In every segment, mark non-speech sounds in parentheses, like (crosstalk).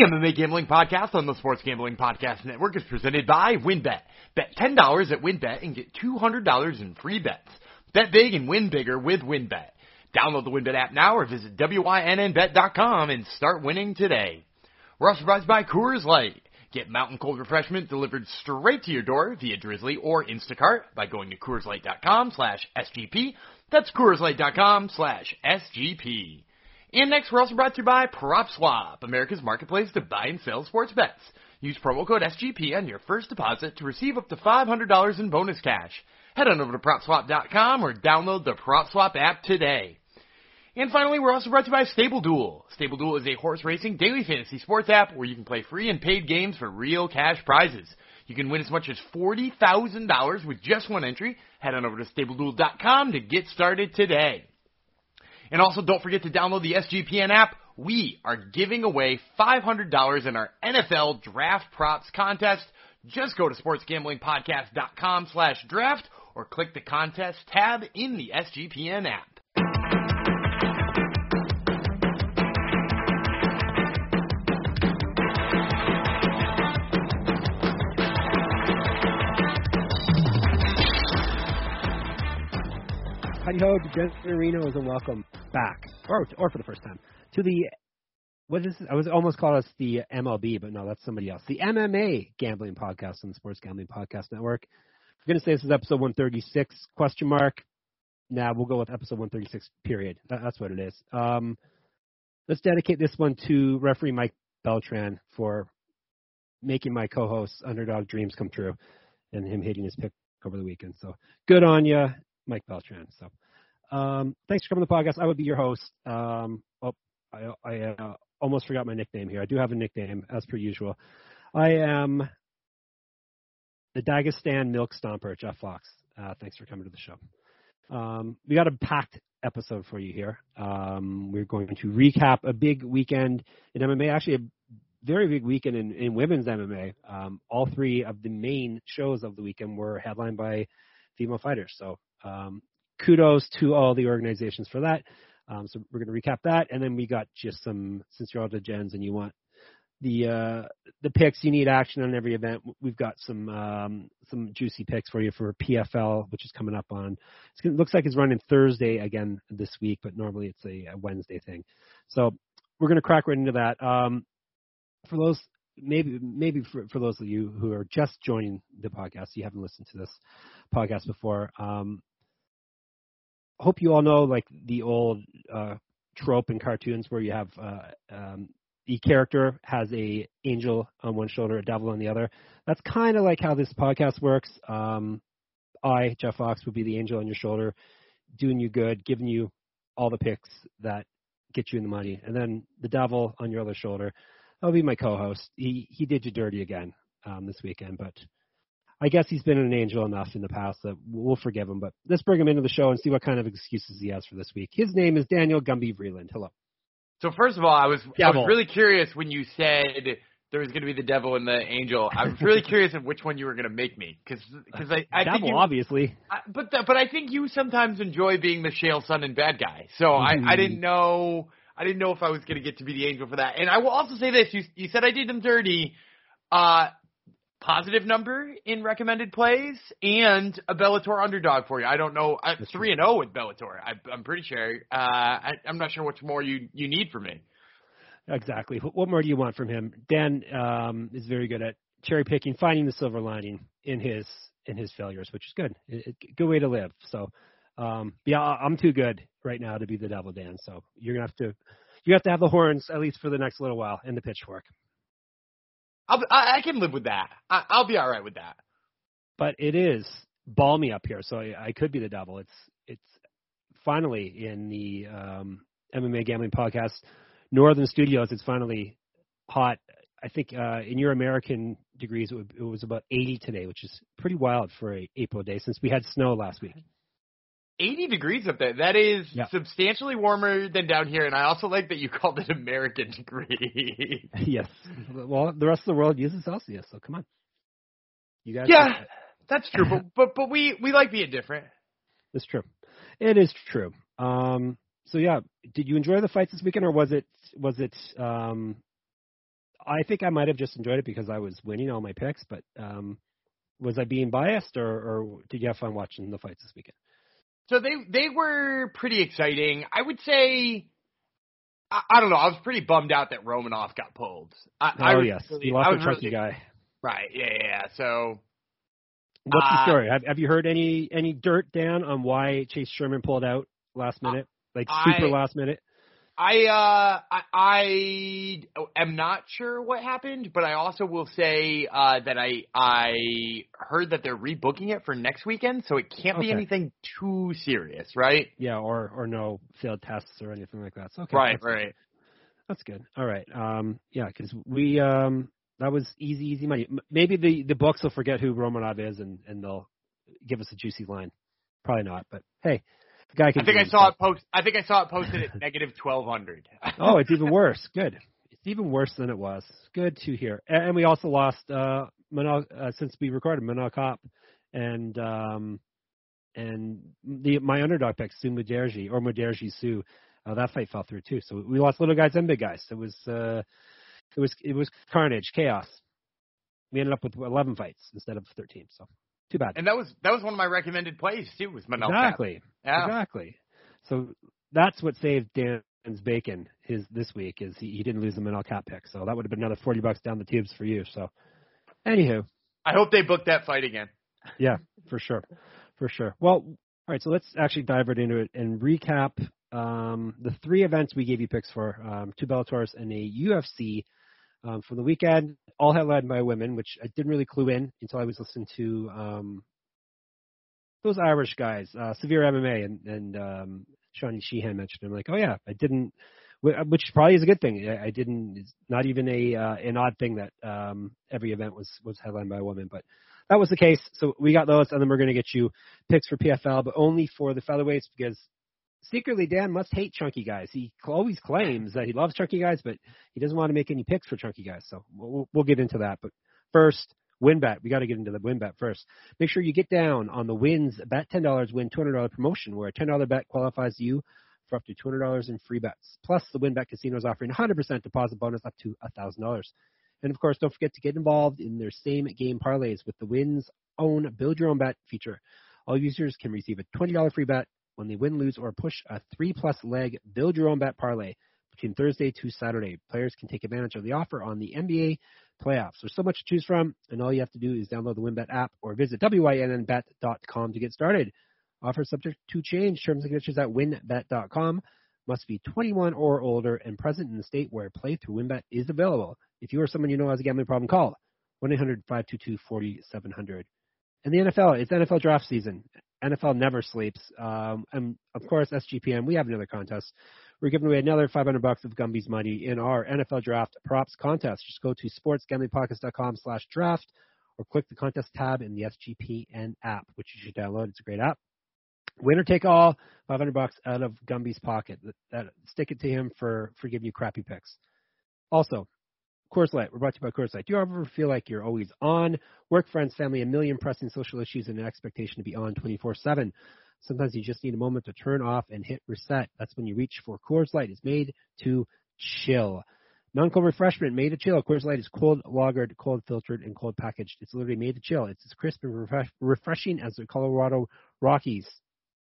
The MMA Gambling Podcast on the Sports Gambling Podcast Network is presented by WynnBET. Bet $10 at WynnBET and get $200 in free bets. Bet big and win bigger with WynnBET. Download the WynnBET app now or visit WYNNBet.com and start winning today. We're also brought by Coors Light. Get mountain cold refreshment delivered straight to your door via Drizly or Instacart by going to CoorsLight.com slash SGP. That's CoorsLight.com slash SGP. And next, we're also brought to you by PropSwap, America's marketplace to buy and sell sports bets. Use promo code SGP on your first deposit to receive up to $500 in bonus cash. Head on over to PropSwap.com or download the PropSwap app today. And finally, we're also brought to you by Stable Duel. Stable Duel is a horse racing daily fantasy sports app where you can play free and paid games for real cash prizes. You can win as much as $40,000 with just one entry. Head on over to StableDuel.com to get started today. And also, don't forget to download the SGPN app. We are giving away $500 in our NFL Draft Props contest. Just go to sportsgamblingpodcast.com slash draft or click the contest tab in the SGPN app. Howdy ho, DeGenerinos, and welcome back, or or for the first time, to the what is I was almost called us the MLB, but no, that's somebody else. The MMA Gambling Podcast on the Sports Gambling Podcast Network. We're gonna say this is episode 136 question mark. Now we'll go with episode 136 period. That, that's what it is. Um, let's dedicate this one to referee Mike Beltran for making my co-host Underdog Dreams come true, and him hitting his pick over the weekend. So good on you. Mike Beltran. So, um, thanks for coming to the podcast. I would be your host. Um, oh, I, I uh, almost forgot my nickname here. I do have a nickname, as per usual. I am the Dagestan Milk Stomper, Jeff Fox. Uh, thanks for coming to the show. Um, we got a packed episode for you here. Um, we're going to recap a big weekend in MMA, actually a very big weekend in, in women's MMA. Um, all three of the main shows of the weekend were headlined by female fighters. So um, kudos to all the organizations for that. Um, so we're going to recap that, and then we got just some. Since you're all the gens and you want the uh, the picks, you need action on every event. We've got some um, some juicy picks for you for PFL, which is coming up on. it looks like it's running Thursday again this week, but normally it's a, a Wednesday thing. So we're going to crack right into that. Um, for those maybe maybe for, for those of you who are just joining the podcast, you haven't listened to this podcast before. Um, hope you all know like the old uh, trope in cartoons where you have uh, um, the character has a angel on one shoulder, a devil on the other. That's kind of like how this podcast works. Um, I, Jeff Fox, would be the angel on your shoulder, doing you good, giving you all the picks that get you in the money, and then the devil on your other shoulder. I'll be my co-host. He he did you dirty again um, this weekend, but I guess he's been an angel enough in the past that we'll forgive him. But let's bring him into the show and see what kind of excuses he has for this week. His name is Daniel Gumby Vreeland. Hello. So first of all, I was devil. I was really curious when you said there was going to be the devil and the angel. I was really curious of which one you were going to make me because because I, I devil think you, obviously. I, but the, but I think you sometimes enjoy being the Chael Sonnen bad guy. So mm-hmm. I I didn't know I didn't know if I was going to get to be the angel for that. And I will also say this: you you said I did him dirty. Uh, positive number in recommended plays and a Bellator underdog for you. I don't know. I'm three and zero oh with Bellator. I, I'm pretty sure. Uh, I, I'm not sure what more you you need from me. Exactly. What more do you want from him? Dan um, is very good at cherry picking, finding the silver lining in his in his failures, which is good. It, it, good way to live. So, um, yeah, I'm too good right now to be the devil, Dan. So you're gonna have to you have to have the horns at least for the next little while and the pitchfork. I'll, I, I can live with that. I, I'll be all right with that. But it is balmy up here, so I, I could be the devil. It's it's finally in the um, MMA gambling podcast Northern Studios. It's finally hot. I think uh, in your American degrees, it, would, it was about 80 today, which is pretty wild for a April day since we had snow last week. 80 degrees up there. That is yeah. substantially warmer than down here, and I also like that you called it American (laughs) degrees. (laughs) yes. Well, the rest of the world uses Celsius, so come on. You guys. Yeah, that's true. but but but we we like being different. It's true. It is true. Um. So yeah, did you enjoy the fights this weekend, or was it was it um I think I might have just enjoyed it because I was winning all my picks, but um, was I being biased, or, or did you have fun watching the fights this weekend? So they they were pretty exciting. I would say. I, I don't know. I was pretty bummed out that Romanov got pulled. I, oh I was yes, really- he I lost was the chunky really- guy. Right. Yeah. Yeah. yeah. So What's the Uh, story? Have, have you heard any any dirt, Dan, on why Chase Sherman pulled out last minute, like super I- last minute? I uh I, I am not sure what happened, but I also will say uh that I I heard that they're rebooking it for next weekend, so it can't be anything too serious, right? Yeah, or or no failed tests or anything like that. So okay, right, that's good. right. That's good. All right. Um, yeah, because we um, that was easy, easy money. Maybe the the books will forget who Romanov is and and they'll give us a juicy line. Probably not, but hey, the guy can. I think I saw it post. I think I saw it posted at negative twelve hundred. (laughs) Oh, it's even (laughs) worse. Good. It's even worse than it was. Good to hear. And, and we also lost uh, uh since we recorded Manel Kape and um and the my underdog pick Su Mudaerji or Mudaerji Su. Uh, that fight fell through too. So we lost little guys and big guys. It was uh it was it was carnage, chaos. We ended up with 11 fights instead of 13. So too bad. and that was that was one of my recommended plays too. Was Manel exactly. Yeah. Exactly. So that's what saved Dan's bacon his this week is he, he didn't lose the Manel Kape pick. So that would have been another forty bucks down the tubes for you. So anywho, I hope they book that fight again. yeah, for sure. For sure. Well, all right, so let's actually dive right into it and recap um, the three events we gave you picks for, um, two Bellators and a UFC um, from the weekend, all headlined by women, which I didn't really clue in until I was listening to um, those Irish guys, uh, Severe MMA, and, and um, Shawnee Sheehan mentioned. I'm like, oh yeah, I didn't, which probably is a good thing. I, I didn't. It's not even a uh, an odd thing that um, every event was was headlined by a woman, but that was the case. So we got those, and then we're going to get you picks for PFL, but only for the featherweights because secretly Dan must hate chunky guys. He always claims that he loves chunky guys, but he doesn't want to make any picks for chunky guys. So we'll, we'll get into that. But first, WynnBET. We got to get into the WynnBET first. Make sure you get down on the wins. Bet ten dollars, win two hundred dollar promotion, where a ten dollar bet qualifies you for up to two hundred dollars in free bets. Plus, the WynnBET Casino is offering hundred percent deposit bonus up to thousand dollars. And of course, don't forget to get involved in their same game parlays with the Wins own build your own bet feature. All users can receive a $20 free bet when they win, lose, or push a three plus leg build your own bet parlay between Thursday to Saturday. Players can take advantage of the offer on the NBA playoffs. There's so much to choose from, and all you have to do is download the WynnBET app or visit wynnbet.com to get started. Offer subject to change. Terms and conditions at wynnbet.com. Must be 21 or older and present in the state where play through WynnBET is available. If you or someone you know has a gambling problem, call 1-800-522-4700. And the NFL, it's NFL draft season. NFL never sleeps. Um, and of course, SGPN, we have another contest. We're giving away another 500 bucks of Gumby's money in our NFL draft props contest. Just go to sportsgamblingpodcast.com slash draft or click the contest tab in the SGPN app, which you should download. It's a great app. Winner take all, 500 bucks out of Gumby's pocket. That, that, stick it to him for, for giving you crappy picks. Also, Coors Light. We're brought to you by Coors Light. Do you ever feel like you're always on? Work, friends, family, a million pressing social issues, and an expectation to be on 24/7. Sometimes you just need a moment to turn off and hit reset. That's when you reach for Coors Light. It's made to chill. Non-cold refreshment made to chill. Coors Light is cold lagered, cold filtered, and cold packaged. It's literally made to chill. It's as crisp and refresh- refreshing as the Colorado Rockies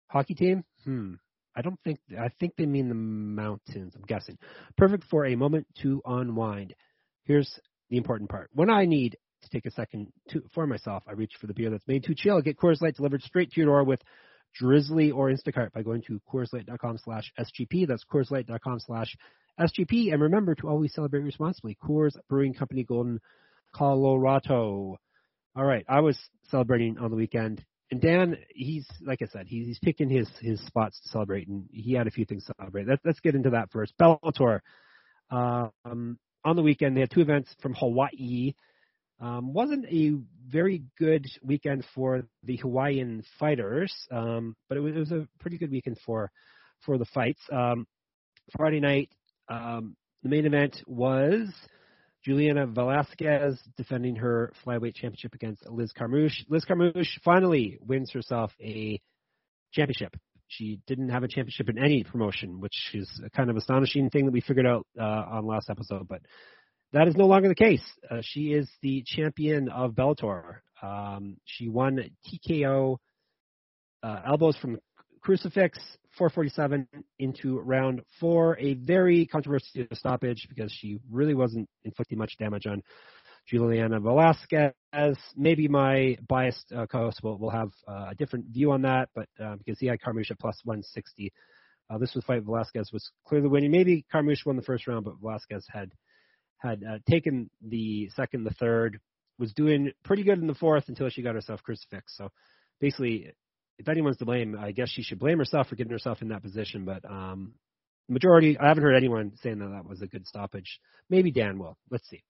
hockey team. Hmm. I don't think. I think they mean the mountains. I'm guessing. Perfect for a moment to unwind. Here's the important part. When I need to take a second to, for myself, I reach for the beer that's made to chill. Get Coors Light delivered straight to your door with Drizly or Instacart by going to CoorsLight.com slash SGP. That's CoorsLight.com slash SGP. And remember to always celebrate responsibly. Coors Brewing Company, Golden, Colorado. All right. I was celebrating on the weekend. And Dan, he's like I said, he's, he's picking his his spots to celebrate, and he had a few things to celebrate. Let's let's get into that first. Bellator. Um, on the weekend, they had two events from Hawaii. Um, wasn't a very good weekend for the Hawaiian fighters, um, but it was, it was a pretty good weekend for for the fights. Um, Friday night, um, the main event was Juliana Velasquez defending her flyweight championship against Liz Carmouche. Liz Carmouche finally wins herself a championship. She didn't have a championship in any promotion, which is a kind of astonishing thing that we figured out uh, on last episode. But that is no longer the case. Uh, she is the champion of Bellator. Um, she won TKO uh, elbows from crucifix 447 into round four, a very controversial stoppage because she really wasn't inflicting much damage on Juliana Velasquez. Maybe my biased uh, co-host will, will have uh, a different view on that, but uh, because he had Carmouche at plus 160. Uh, this was fight Velasquez was clearly winning. Maybe Carmouche won the first round, but Velasquez had had uh, taken the second, the third, was doing pretty good in the fourth until she got herself crucifixed. So basically, if anyone's to blame, I guess she should blame herself for getting herself in that position. But um, majority, I haven't heard anyone saying that that was a good stoppage. Maybe Dan will. Let's see.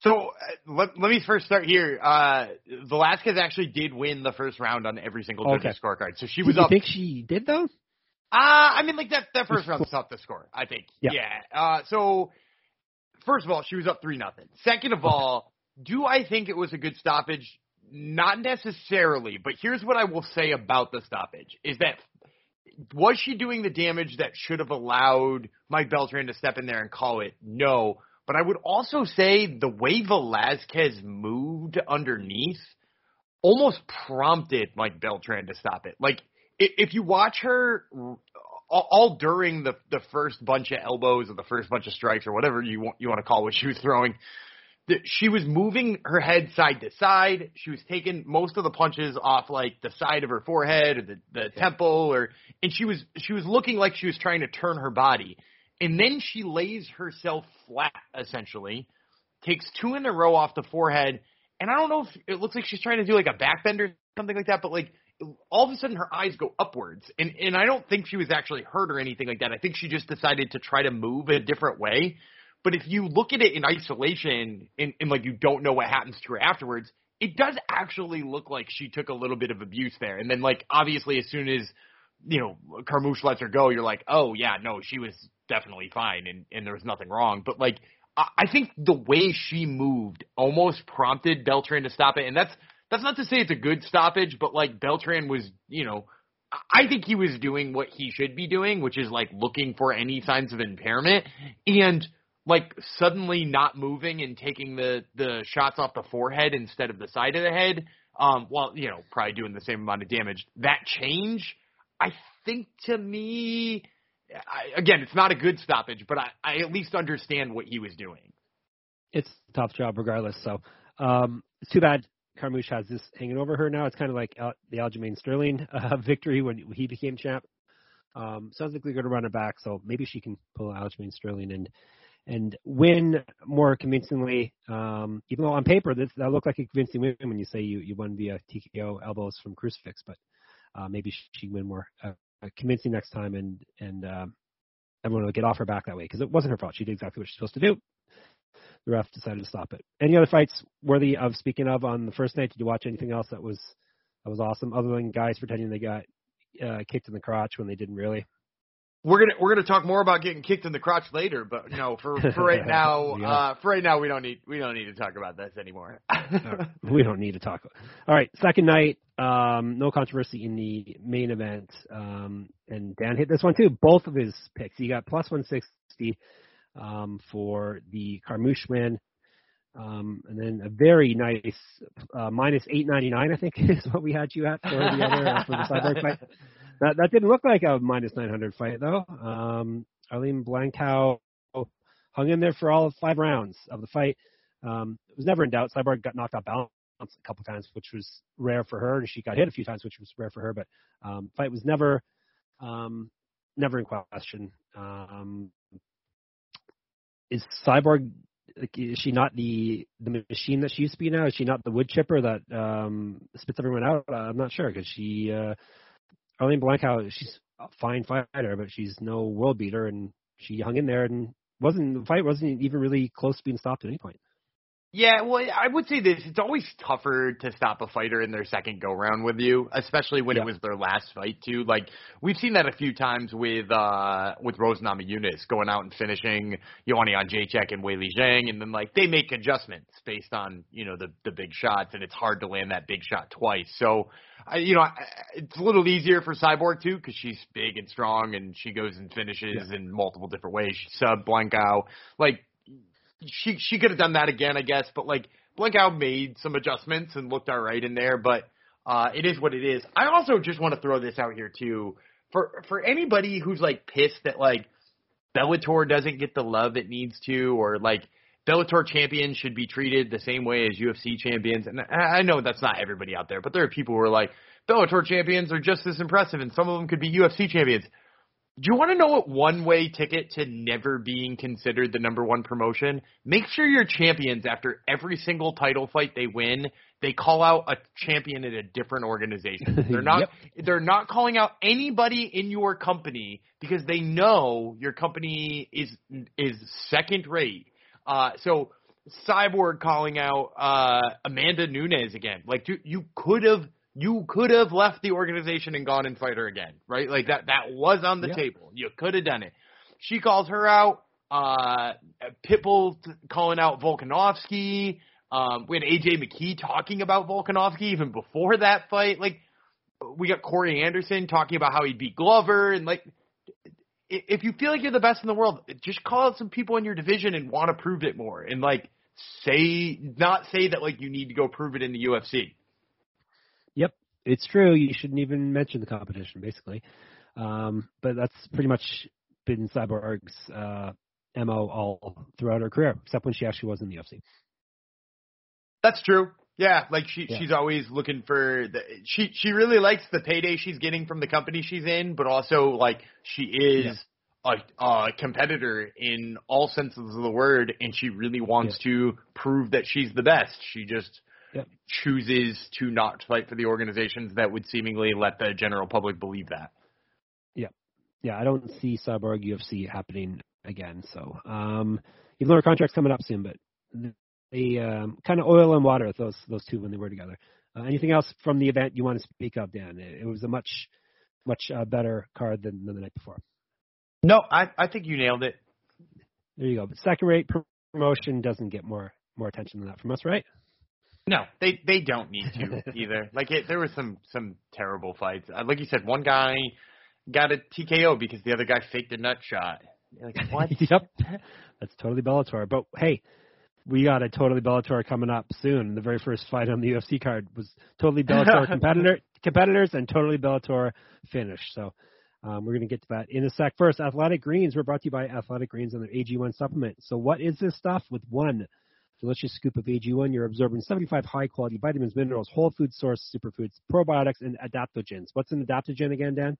So uh, let, let me first start here. Uh, Velasquez actually did win the first round on every single judge's okay. scorecard. So she was did up. You think she did though? Uh, I mean, like that that first round stopped the score. I think. Yeah. yeah. Uh, so first of all, she was up three nothing. Second of all, do I think it was a good stoppage? Not necessarily, but here's what I will say about the stoppage: is that was she doing the damage that should have allowed Mike Beltran to step in there and call it? No. But I would also say the way Velasquez moved underneath almost prompted Mike Beltran to stop it. Like if you watch her all during the the first bunch of elbows or the first bunch of strikes or whatever you want you want to call what she was throwing, she was moving her head side to side. She was taking most of the punches off like the side of her forehead or the the temple or and she was she was looking like she was trying to turn her body. And then she lays herself flat essentially, takes two in a row off the forehead, and I don't know if it looks like she's trying to do like a backbender or something like that, but like all of a sudden her eyes go upwards and and I don't think she was actually hurt or anything like that. I think she just decided to try to move a different way. But if you look at it in isolation and, and like you don't know what happens to her afterwards, it does actually look like she took a little bit of abuse there. And then like obviously as soon as you know Carmouche lets her go, you're like, oh yeah, no, she was definitely fine and and there was nothing wrong. But like I I think the way she moved almost prompted Beltran to stop it, and that's that's not to say it's a good stoppage, but like Beltran was, you know, I think he was doing what he should be doing, which is like looking for any signs of impairment and like suddenly not moving and taking the the shots off the forehead instead of the side of the head. Um, well, you know, probably doing the same amount of damage. That change, I think to me, I, again, it's not a good stoppage, but I, I at least understand what he was doing. It's a tough job regardless. So um, it's too bad Carmouche has this hanging over her now. It's kind of like Al- the Aljamain Sterling (laughs) uh, victory when he became champ. Um, sounds like they're going to run it back, so maybe she can pull Aljamain Sterling and and win more convincingly. Um, even though on paper this, that looked like a convincing win when you say you, you won via TKO elbows from crucifix, but uh, maybe she can win more uh, convincing next time, and and um, everyone will get off her back that way because it wasn't her fault. She did exactly what she's supposed to do the ref decided to stop it. Any other fights worthy of speaking of on the first night? Did you watch anything else that was that was awesome, other than guys pretending they got uh, kicked in the crotch when they didn't really? We're gonna we're gonna talk more about getting kicked in the crotch later, but you know, for for right (laughs) now, uh, for right now, we don't need we don't need to talk about this anymore. (laughs) we don't need to talk. All right, second night, um, no controversy in the main event, um, and Dan hit this one too. Both of his picks, he got plus one sixty um, for the Carmouche win. Um, and then a very nice uh, minus 899, I think (laughs) is what we had you at for the other uh, for the Cyborg fight. That that didn't look like a minus 900 fight though. Um, Arlene Blencowe hung in there for all five rounds of the fight. Um, it was never in doubt. Cyborg got knocked out balance a couple times, which was rare for her, and she got hit a few times, which was rare for her. But um, fight was never um, never in question. Um, is Cyborg is she not the the machine that she used to be now? Is she not the wood chipper that um spits everyone out? I'm not sure because she uh Arlene Blencowe, she's a fine fighter, but she's no world beater, and she hung in there and wasn't the fight wasn't even really close to being stopped at any point. Yeah, well, I would say this: it's always tougher to stop a fighter in their second go round with you, especially when yeah. it was their last fight too. Like we've seen that a few times with uh with Rose Namajunas going out and finishing Joanna Jędrzejczyk and Weili Zhang, and then like they make adjustments based on you know the the big shots, and it's hard to land that big shot twice. So, I, you know, it's a little easier for Cyborg too because she's big and strong, and she goes and finishes yeah. in multiple different ways. She sub Blencowe, like she she could have done that again, I guess. But like Blencowe made some adjustments and looked all right in there. But uh, it is what it is. I also just want to throw this out here too for for anybody who's like pissed that like Bellator doesn't get the love it needs to, or like Bellator champions should be treated the same way as UFC champions. And I know that's not everybody out there, but there are people who are like Bellator champions are just as impressive, and some of them could be UFC champions. Do you want to know what one way ticket to never being considered the number one promotion? Make sure your champions after every single title fight they win, they call out a champion at a different organization. (laughs) They're not Yep. they're not calling out anybody in your company because they know your company is is second rate. Uh so Cyborg calling out uh Amanda Nunes again. Like you, you could have you could have left the organization and gone and fight her again, right? Like that that was on the Yeah. table. You could have done it. She calls her out. Uh, Pitbull calling out Volkanovski. Um, we had AJ McKee talking about Volkanovski even before that fight. Like we got Corey Anderson talking about how he beat Glover and like if you feel like you're the best in the world, just call out some people in your division and want to prove it more and like say not say that like you need to go prove it in the UFC. It's true. You shouldn't even mention the competition, basically. Um, but that's pretty much been Cyborg's uh, mo all throughout her career, except when she actually was in the UFC. That's true. Yeah, like she Yeah. she's always looking for the she she really likes the payday she's getting from the company she's in, but also like she is a, a competitor in all senses of the word, and she really wants to prove that she's the best. She just Yep. chooses to not fight for the organizations that would seemingly let the general public believe that. Yeah, yeah, I don't see Cyborg UFC happening again. So um, even though her contract's coming up soon, but they um, kind of oil and water those those two when they were together. Uh, anything else from the event you want to speak of, Dan? It, it was a much much uh, better card than, than the night before. No, I I think you nailed it. There you go. But second rate promotion doesn't get more more attention than that from us, right? No, they they don't need to (laughs) either. Like it, there were some some terrible fights. Uh, like you said, one guy got a TKO because the other guy faked a nut shot. Like (laughs) what? yep. That's totally Bellator. But hey, we got a totally Bellator coming up soon. The very first fight on the UFC card was totally Bellator (laughs) competitor competitors and totally Bellator finish. So um, we're going to get to that in a sec. First, Athletic Greens. We're brought to you by Athletic Greens and their AG1 supplement. So what is this stuff? With one delicious scoop of AG1, you're absorbing 75 high-quality vitamins, minerals, whole food source superfoods, probiotics, and adaptogens. What's an adaptogen again, Dan?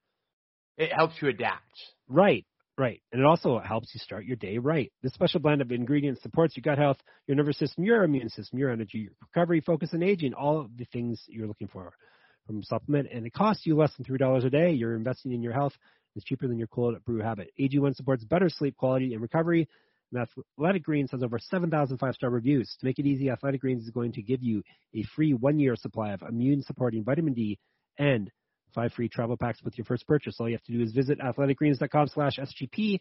it helps you adapt. Right, right. And it also helps you start your day right. This special blend of ingredients supports your gut health, your nervous system, your immune system, your energy, your recovery, focus, and aging, all of the things you're looking for from a supplement. And it costs you less than $3 a day. You're investing in your health. It's cheaper than your cold brew habit. AG1 supports better sleep quality and recovery. Athletic Greens has over 7,000 five-star reviews. To make it easy, Athletic Greens is going to give you a free one-year supply of immune-supporting vitamin D and five free travel packs with your first purchase. All you have to do is visit athleticgreens.com slash SGP.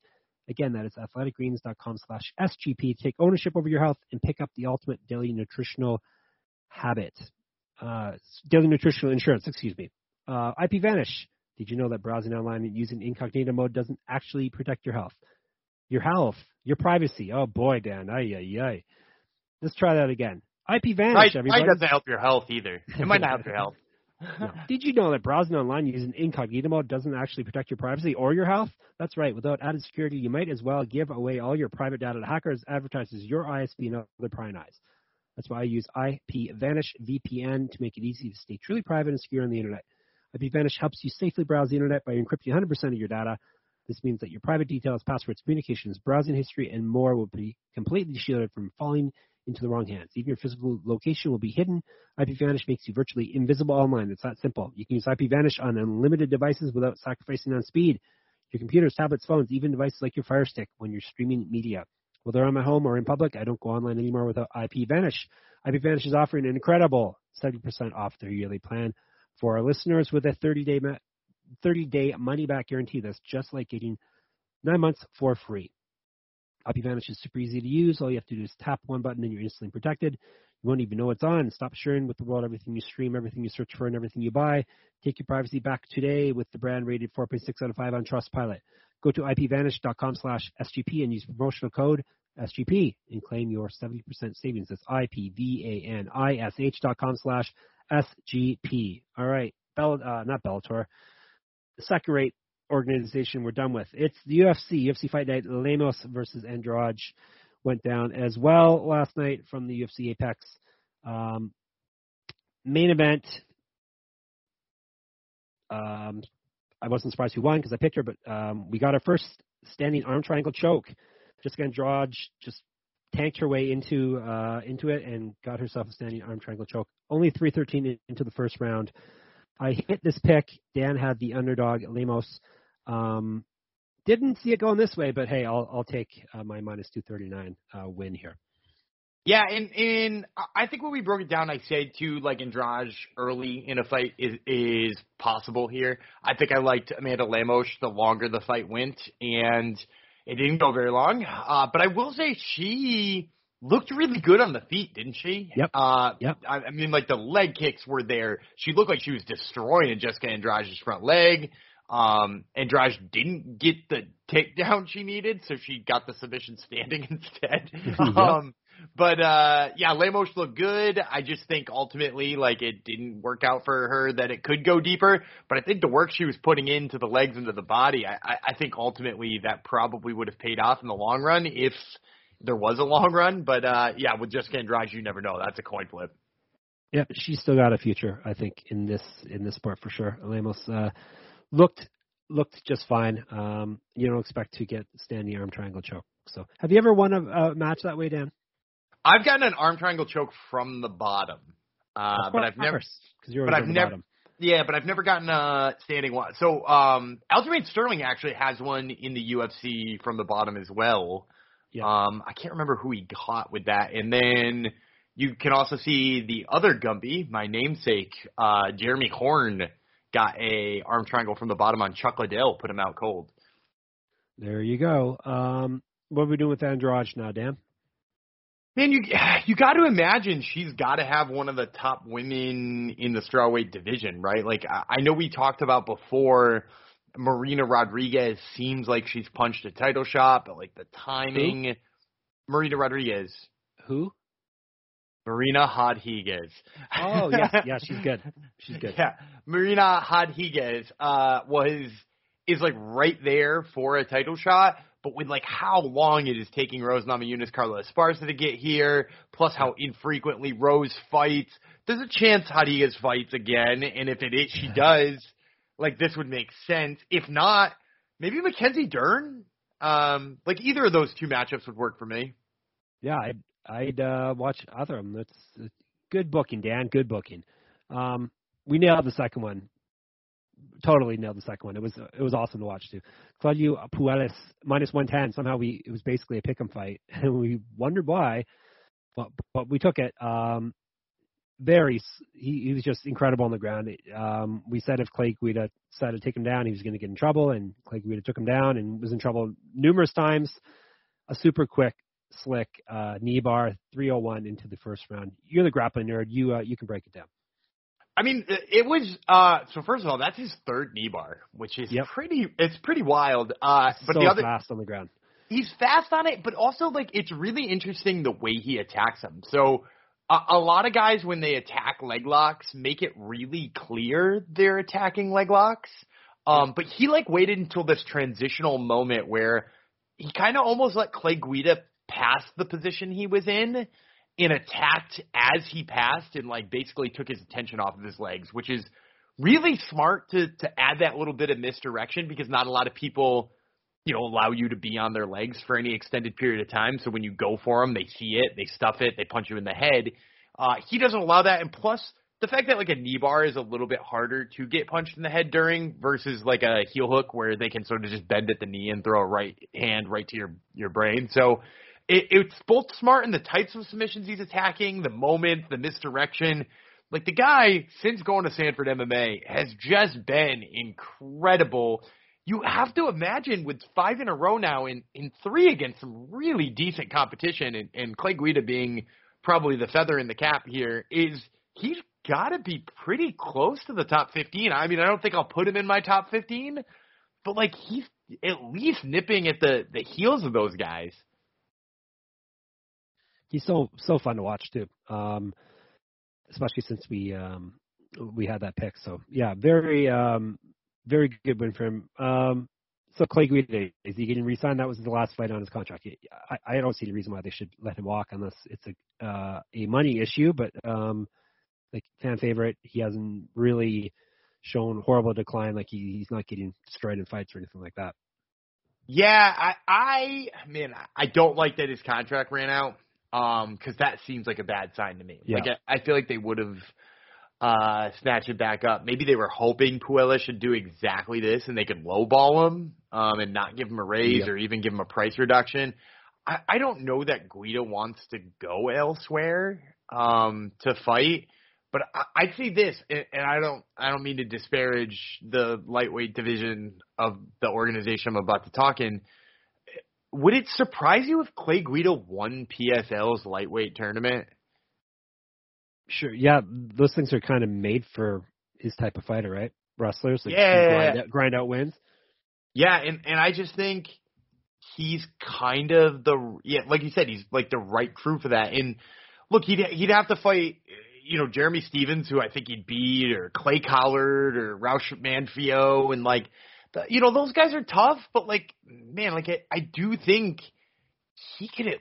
Again, that is athleticgreens.com slash SGP. Take ownership over your health and pick up the ultimate daily nutritional habit. Uh, daily nutritional insurance, excuse me. Uh, IP Vanish. Did you know that browsing online and using incognito mode doesn't actually protect your health? Your health, your privacy. Oh boy, Dan. Ay, ay, ay. Let's try that again. IP Vanish, Right, everybody. right doesn't help your health either. It might not help your health. (laughs) No. (laughs) Did you know that browsing online using incognito mode doesn't actually protect your privacy or your health? That's right. Without added security, you might as well give away all your private data to hackers, advertisers, your ISP, and other prying eyes. That's why I use IP Vanish VPN to make it easy to stay truly private and secure on the internet. IP Vanish helps you safely browse the internet by encrypting 100% of your data. This means that your private details, passwords, communications, browsing history, and more will be completely shielded from falling into the wrong hands. Even your physical location will be hidden. IP Vanish makes you virtually invisible online. It's that simple. You can use IP Vanish on unlimited devices without sacrificing on speed. Your computers, tablets, phones, even devices like your Fire Stick when you're streaming media. Whether I'm at home or in public, I don't go online anymore without IP Vanish. IP Vanish is offering an incredible 70% off their yearly plan for our listeners with a 30-day 30-day money-back guarantee. That's just like getting nine months for free. IP Vanish is super easy to use. All you have to do is tap one button and you're instantly protected. You won't even know it's on. Stop sharing with the world everything you stream, everything you search for, and everything you buy. Take your privacy back today with the brand rated 4.6 out of 5 on Trustpilot. Go to ipvanish.com slash SGP and use promotional code SGP and claim your 70% savings. That's I-P-V-A-N-I-S-H dot com slash SGP. All right. Bell, uh, not Bellator. The second rate organization we're done with. It's the UFC, UFC Fight Night, Lemos versus Andrade went down as well last night from the UFC Apex. Um, main event. Um, I wasn't surprised who won because I picked her, but um, we got our first standing arm triangle choke. Jessica Andrade just tanked her way into uh, into it and got herself a standing arm triangle choke. Only 313 into the first round. I hit this pick. Dan had the underdog Lemos. Um, didn't see it going this way, but hey, I'll I'll take uh, my minus 239 uh, win here. Yeah, and and I think when we broke it down, I said to like Andrade early in a fight is is possible here. I think I liked Amanda Lemos the longer the fight went, and it didn't go very long. Uh, but I will say she looked really good on the feet, didn't she? Yep. Uh, yep. I, I mean, like the leg kicks were there. She looked like she was destroying Jessica Andrade's front leg. Um, Andrade didn't get the takedown she needed, so she got the submission standing (laughs) instead. (laughs) yep. Um, but uh, yeah, Lemos looked good. I just think ultimately, like it didn't work out for her that it could go deeper. But I think the work she was putting into the legs into the body, I, I, I think ultimately that probably would have paid off in the long run if there was a long run. But uh, yeah, with Jessica Andrade, you never know. That's a coin flip. Yeah, she's still got a future, I think, in this in this sport for sure. Lemos uh, looked looked just fine. Um, you don't expect to get standing arm triangle choke. So, have you ever won a, a match that way, Dan? I've gotten an arm triangle choke from the bottom, uh, but I've never. Because you're but I've never. Bottom. Yeah, but I've never gotten a standing one. So, um, Aljamain Sterling actually has one in the UFC from the bottom as well. Yeah. Um, I can't remember who he caught with that. And then you can also see the other Gumby, my namesake, uh, Jeremy Horn, got a arm triangle from the bottom on Chuck Liddell, put him out cold. There you go. Um, what are we doing with Andrade now, Dan? Man, you (sighs) you got to imagine she's got to have one of the top women in the strawweight division, right? Like I, I know we talked about before. Marina Rodriguez seems like she's punched a title shot, but like the timing. Who? Marina Rodriguez. Who? Marina Rodriguez. Oh yeah, yeah, (laughs) she's good. She's good. Yeah, Marina Rodriguez uh, was is like right there for a title shot, but with like how long it is taking Rose Namajunas, Carla Esparza to get here, plus how infrequently Rose fights, there's a chance Rodriguez fights again, and if it is, she (laughs) does, like this would make sense. If not, maybe Mackenzie Dern. Um, like either of those two matchups would work for me. Yeah, I'd I'd uh, watch other of them. That's good booking, Dan. Good booking. Um, we nailed the second one totally nailed the second one. It was it was awesome to watch too. Claudio Puelles minus one ten. Somehow we it was basically a pick'em fight, (laughs) and we wondered why, but but we took it. Um, very he, he was just incredible on the ground. Um, we said if Clay Guida decided to take him down, he was going to get in trouble, and Clay Guida took him down and was in trouble numerous times. A super quick, slick uh, knee bar, 301 into the first round. You're the grappling nerd. You uh, you can break it down. I mean, it was uh so first of all, that's his third knee bar, which is Yep. pretty it's pretty wild. Uh but so the other fast on the ground. he's fast on it, but also like it's really interesting the way he attacks him. So a, a lot of guys when they attack leg locks make it really clear they're attacking leg locks. Um but he like waited until this transitional moment where he kind of almost let Clay Guida pass the position he was in and attacked as he passed and like basically took his attention off of his legs, which is really smart to to add that little bit of misdirection because not a lot of people you know allow you to be on their legs for any extended period of time. So when you go for them, they see it, they stuff it, they punch you in the head. Uh, he doesn't allow that, and plus the fact that like a knee bar is a little bit harder to get punched in the head during versus like a heel hook where they can sort of just bend at the knee and throw a right hand right to your your brain. So it, it's both smart in the types of submissions he's attacking, the moment, the misdirection. Like the guy, since going to Sanford MMA, has just been incredible. You have to imagine with five in a row now in, in three against some really decent competition and, and Clay Guida being probably the feather in the cap here is he's got to be pretty close to the top 15. I mean, I don't think I'll put him in my top 15, but like he's at least nipping at the, the heels of those guys. he's so so fun to watch too. Um, especially since we um we had that pick. So yeah, very um very good win for him. Um, so Clay Guida, is he getting re-signed? That was the last fight on his contract. I, I don't see the reason why they should let him walk unless it's a uh, a money issue. But um, like fan favorite, he hasn't really shown horrible decline. Like he, he's not getting destroyed in fights or anything like that. Yeah, I, I man, I don't like that his contract ran out. Um, because that seems like a bad sign to me. Yeah. Like I, I feel like they would have uh snatched it back up. Maybe they were hoping Puella should do exactly this and they could lowball him um and not give him a raise Yeah. or even give him a price reduction. I, I don't know that Guida wants to go elsewhere um to fight. But I, I'd say this, and and I don't, I don't mean to disparage the lightweight division of the organization I'm about to talk in. Would it surprise you if Clay Guida won PFL's lightweight tournament? Sure. Yeah, those things are kind of made for his type of fighter, right? Wrestlers, like, Yeah. grind out, grind out wins. Yeah, and and I just think he's kind of the yeah, like you said, he's like the right crew for that. And look, he'd he'd have to fight, you know, Jeremy Stephens, who I think he'd beat, or Clay Collard, or Raush Manfio, and like, the, you know, those guys are tough. But like, man, like I, I do think he could at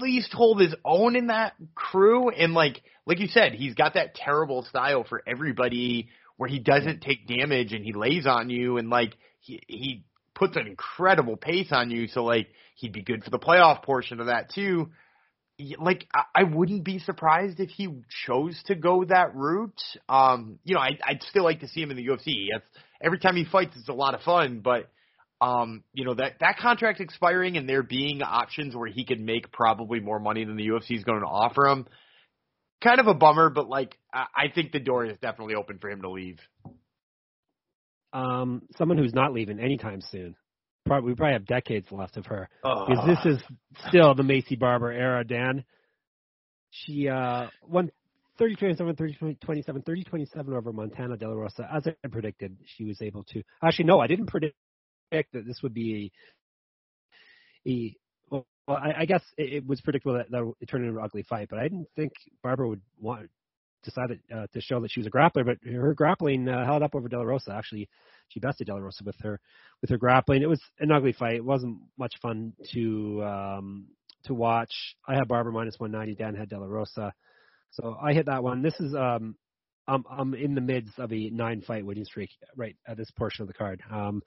least hold his own in that crew. And like, like you said, he's got that terrible style for everybody where he doesn't take damage and he lays on you and like he he puts an incredible pace on you. So like he'd be good for the playoff portion of that too. Y- Like I, I wouldn't be surprised if he chose to go that route. Um, you know, I, I'd still like to see him in the UFC. That's, every time he fights, it's a lot of fun. But um, you know that that contract expiring and there being options where he could make probably more money than the UFC is going to offer him. Kind of a bummer, but like I, I think the door is definitely open for him to leave. Um, someone who's not leaving anytime soon. Probably we probably have decades left of her. Oh. Because this is still the Maycee Barber era, Dan. She uh won 30 27 30 27 30 27 over Montana De La Rosa. As I predicted, she was able to actually no, I didn't predict that this would be a, a well, I, I guess it, it was predictable that, that it turned into an ugly fight, but I didn't think Barbara would want decided uh, to show that she was a grappler, but her grappling uh, held up over De La Rosa. Actually, she bested De La Rosa with her with her grappling. It was an ugly fight. It wasn't much fun to um, to watch. I had Barber minus 190. Dan had De La Rosa, so I hit that one. This is um, I'm I'm in the midst of a nine fight winning streak right at this portion of the card. Um,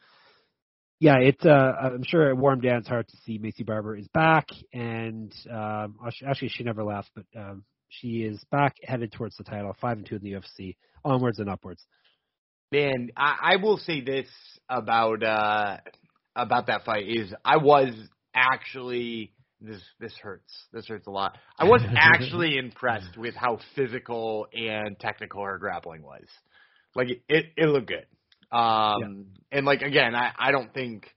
yeah, it's uh, I'm sure it warmed Dan's heart to see Maycee Barber is back, and um, actually she never left, but um, she is back headed towards the title, five and two in the UFC, onwards and upwards. Man, I, I will say this about uh about that fight is I was actually this this hurts. This hurts a lot. I was (laughs) actually impressed with how physical and technical her grappling was. Like it it, it looked good. Um and like again, I I don't think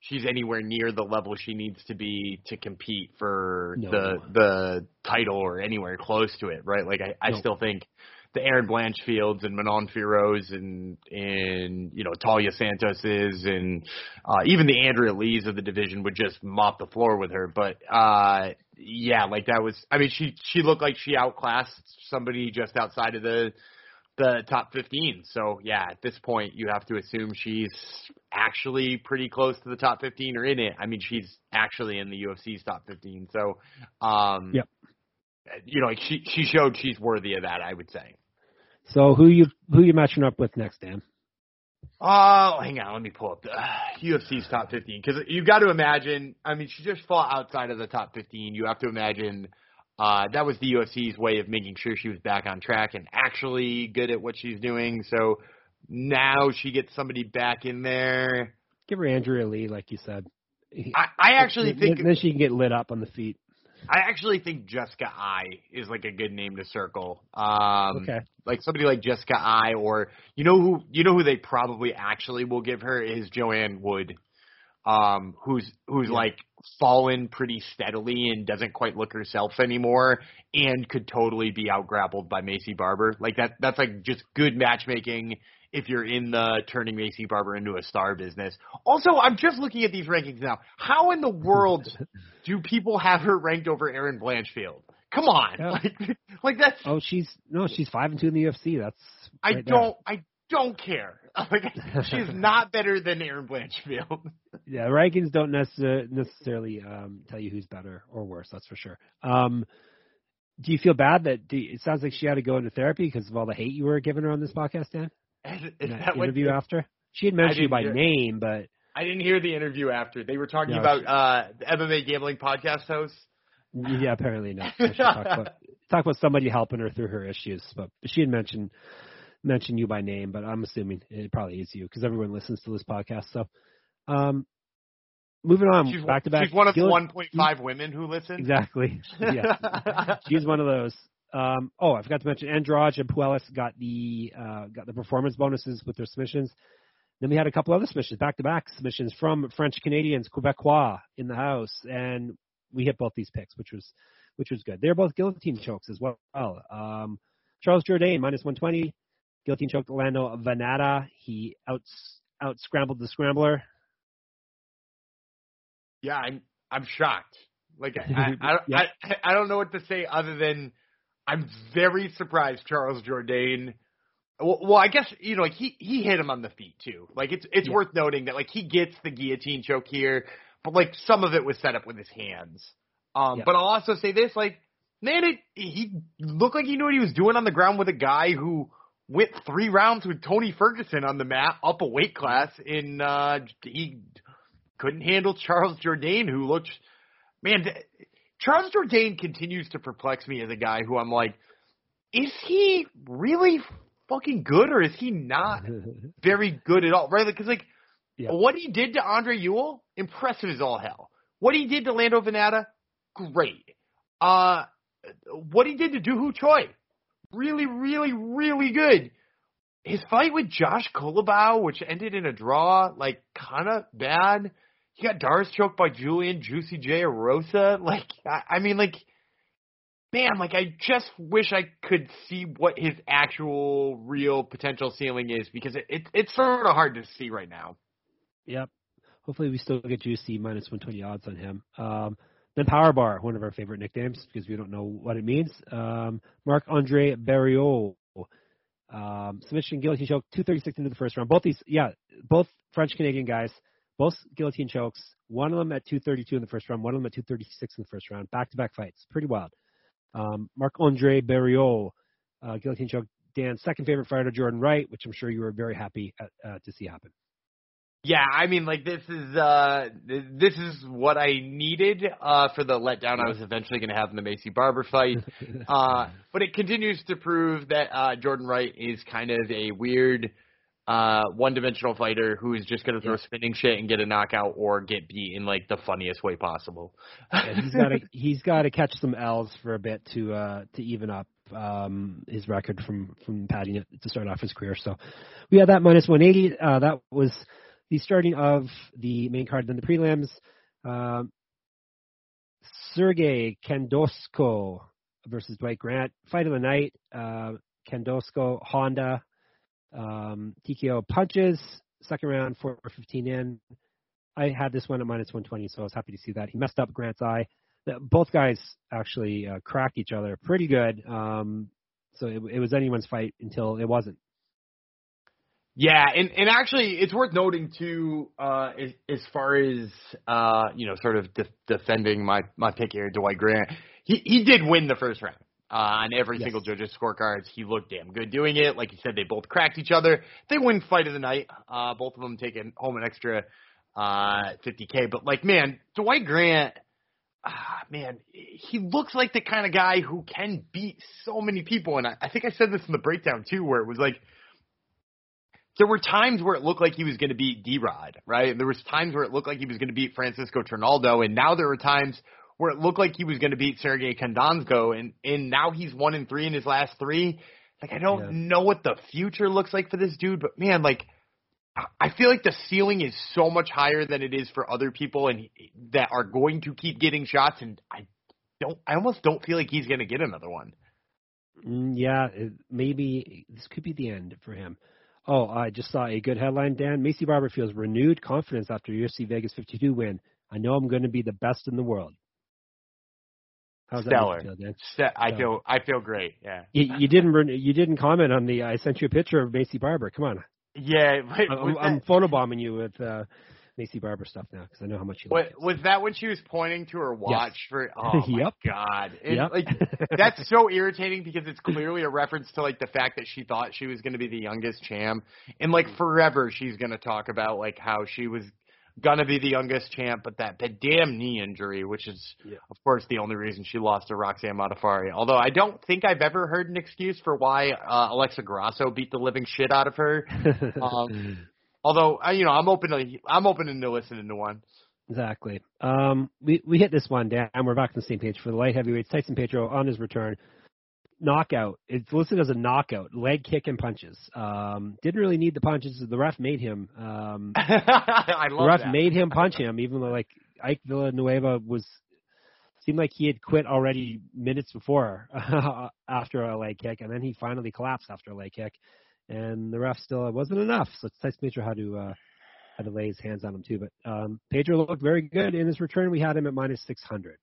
she's anywhere near the level she needs to be to compete for No. the the title or anywhere close to it, right? Like I I No. still think the Erin Blanchfields and Manon Fiorot and and you know Taila Santos's and uh, even the Andrea Lees of the division would just mop the floor with her. But uh, yeah, like that was. I mean, she she looked like she outclassed somebody just outside of the the top 15. So yeah, at this point, you have to assume she's actually pretty close to the top 15 or in it. I mean, she's actually in the UFC's top 15. So um, Yep. You know, like she she showed she's worthy of that. I would say. So who you who you matching up with next, Dan? Oh, hang on. Let me pull up the uh, UFC's top 15 because you've got to imagine. I mean, she just fought outside of the top 15. You have to imagine uh, that was the UFC's way of making sure she was back on track and actually good at what she's doing. So now she gets somebody back in there. Give her Andrea Lee, like you said. I, I actually then, think then she can get lit up on the feet. I actually think Jessica Eye is like a good name to circle. Um, Okay. like somebody like Jessica Eye, or you know who you know who they probably actually will give her is Joanne Wood, um, who's who's Yeah. like fallen pretty steadily and doesn't quite look herself anymore, and could totally be out grappled by Maycee Barber. Like that that's like just good matchmaking if you're in the turning Maycee Barber into a star business. Also, I'm just looking at these rankings now. How in the world (laughs) do people have her ranked over Erin Blanchfield? come on, Yeah. (laughs) like, like that's. Oh, she's no, she's five and two in the UFC. That's I right there. don't, I don't care. (laughs) Like, she's (laughs) not better than Erin Blanchfield. (laughs) Yeah, rankings don't necessarily necessarily um, tell you who's better or worse. That's for sure. Um, do you feel bad that you- it sounds like she had to go into therapy because of all the hate you were giving her on this podcast, Dan? Is, is In that that what interview after she had mentioned you by hear- name, but I didn't hear the interview after. They were talking No, about she- uh, the MMA gambling podcast host. yeah, apparently not. Talked about talk about somebody helping her through her issues, but she had mentioned mentioned you by name, but I'm assuming it probably is you because everyone listens to this podcast. So, um, moving on, She's, back to back. she's one of Gil- 1.5 women who listen. Exactly. (laughs) Yeah. She's one of those. Um, oh, I forgot to mention Andrade and Puelles got the uh, got the performance bonuses with their submissions. Then we had a couple other submissions, back to back submissions from French Canadians, Quebecois in the house, and we hit both these picks, which was which was good. They're both guillotine chokes as well. Um, Charles Jourdain minus 120, guillotine choked Orlando Vannata. He out out scrambled the scrambler. Yeah, I'm I'm shocked. Like I (laughs) I, Yeah. I, I don't know what to say other than I'm very surprised Charles Jourdain. Well, well, I guess you know like he he hit him on the feet too. Like it's it's Yeah. worth noting that like he gets the guillotine choke here, but like some of it was set up with his hands. Um, Yeah. but I'll also say this: like man, it he looked like he knew what he was doing on the ground with a guy who went three rounds with Tony Ferguson on the mat up a weight class and uh he couldn't handle Charles Jourdain who looked man Charles Jourdain continues to perplex me as a guy who I'm like is he really fucking good or is he not (laughs) very good at all? Right because like Yeah. what he did to Andre Ewell impressive as all hell. What he did to Lando Vannata great. Uh what he did to Dooho Choi really, really, really good. His fight with Josh Culibao, which ended in a draw, like kind of bad. He got D'Arce choked by Julian Juicy J Erosa. Like, I, I mean, like, man, like I just wish I could see what his actual, real potential ceiling is because it, it it's sort of hard to see right now. Yep. Hopefully we still get juicy minus 120 odds on him. Um, then Power Bar, one of our favorite nicknames because we don't know what it means. Um, Marc Andre Barriault. Um, submission guillotine choke, 236 into the first round. Both these, yeah, both French Canadian guys, both guillotine chokes. One of them at 232 in the first round, one of them at 236 in the first round. Back to back fights. Pretty wild. Um, Marc Andre Barriault, uh, guillotine choke. Dan's second favorite fighter, Jordan Wright, which I'm sure you were very happy at, uh, to see happen. Yeah, I mean, like this is uh this is what I needed uh for the letdown I was eventually going to have in the Maycee Barber fight. (laughs) Uh, but it continues to prove that uh, Jordan Wright is kind of a weird, uh, one-dimensional fighter who is just going to throw spinning shit and get a knockout or get beat in like the funniest way possible. Yeah, he's (laughs) got to he's got to catch some L's for a bit to uh to even up um his record from from padding it to start off his career. So we had that minus 180. Uh, that was the starting of the main card. Then the prelims. Um, Sergey Khandozhko versus Dwight Grant. Fight of the night. Uh, Khandozhko Honda. Um, TKO punches. Second round, 4 15 in. I had this one at minus 120, so I was happy to see that. He messed up Grant's eye. Both guys actually uh, cracked each other pretty good. Um, so it, it was anyone's fight until it wasn't. Yeah, and and actually, it's worth noting too, uh, as, as far as uh, you know, sort of de- defending my my pick here, Dwight Grant. He he did win the first round uh, on every Yes. single judge's scorecards. He looked damn good doing it. Like you said, they both cracked each other. They win fight of the night. Uh, both of them taking home an extra uh 50k. But like, man, Dwight Grant. Ah, man, he looks like the kind of guy who can beat so many people. And I, I think I said this in the breakdown too, where it was like there were times where it looked like he was going to beat D-Rod, right? There was times where it looked like he was going to beat Francisco Trinaldo, and now there are times where it looked like he was going to beat Sergey Khandozhko, and and now he's one and three in his last three. Like I don't Yeah. know what the future looks like for this dude, but man, like I- I feel like the ceiling is so much higher than it is for other people, and he, that are going to keep getting shots, and I don't, I almost don't feel like he's going to get another one. Mm, yeah, maybe this could be the end for him. Oh, I just saw a good headline, Dan. Maycee Barber feels renewed confidence after UFC Vegas 52 win. I know I'm going to be the best in the world. How's Stellar. that feel, Dan? St- I So- feel I feel great. Yeah. You, you didn't re- you didn't comment on the I sent you a picture of Maycee Barber. Come on, Yeah. But I'm, I'm photobombing you with uh, Maycee Barber stuff now because I know how much you like it. was that when she was pointing to her watch for? (laughs) Oh my Yep. god! And, Yep. Like that's so irritating because it's clearly a reference to like the fact that she thought she was going to be the youngest champ, and like forever she's going to talk about like how she was gonna be the youngest champ, but that that damn knee injury, which is Yeah. of course the only reason she lost to Roxanne Modafferi. Although I don't think I've ever heard an excuse for why uh, Alexa Grasso beat the living shit out of her. (laughs) Um, Although uh, you know I'm open to I'm open to listening to one. Exactly. Um, we we hit this one down. We're back on the same page for the light heavyweights. Tyson Pedro on his return, knockout. It's listed as a knockout, leg kick and punches. Um, didn't really need the punches. The ref made him. Um, (laughs) I the love ref that. made him punch him, even though like Ike Villanueva was seemed like he had quit already minutes before (laughs) after a leg kick, and then he finally collapsed after a leg kick, and the ref still it wasn't enough. So Tyson Pedro had to uh, had to lay his hands on him too. But um, Pedro looked very good in his return. We had him at minus six hundred.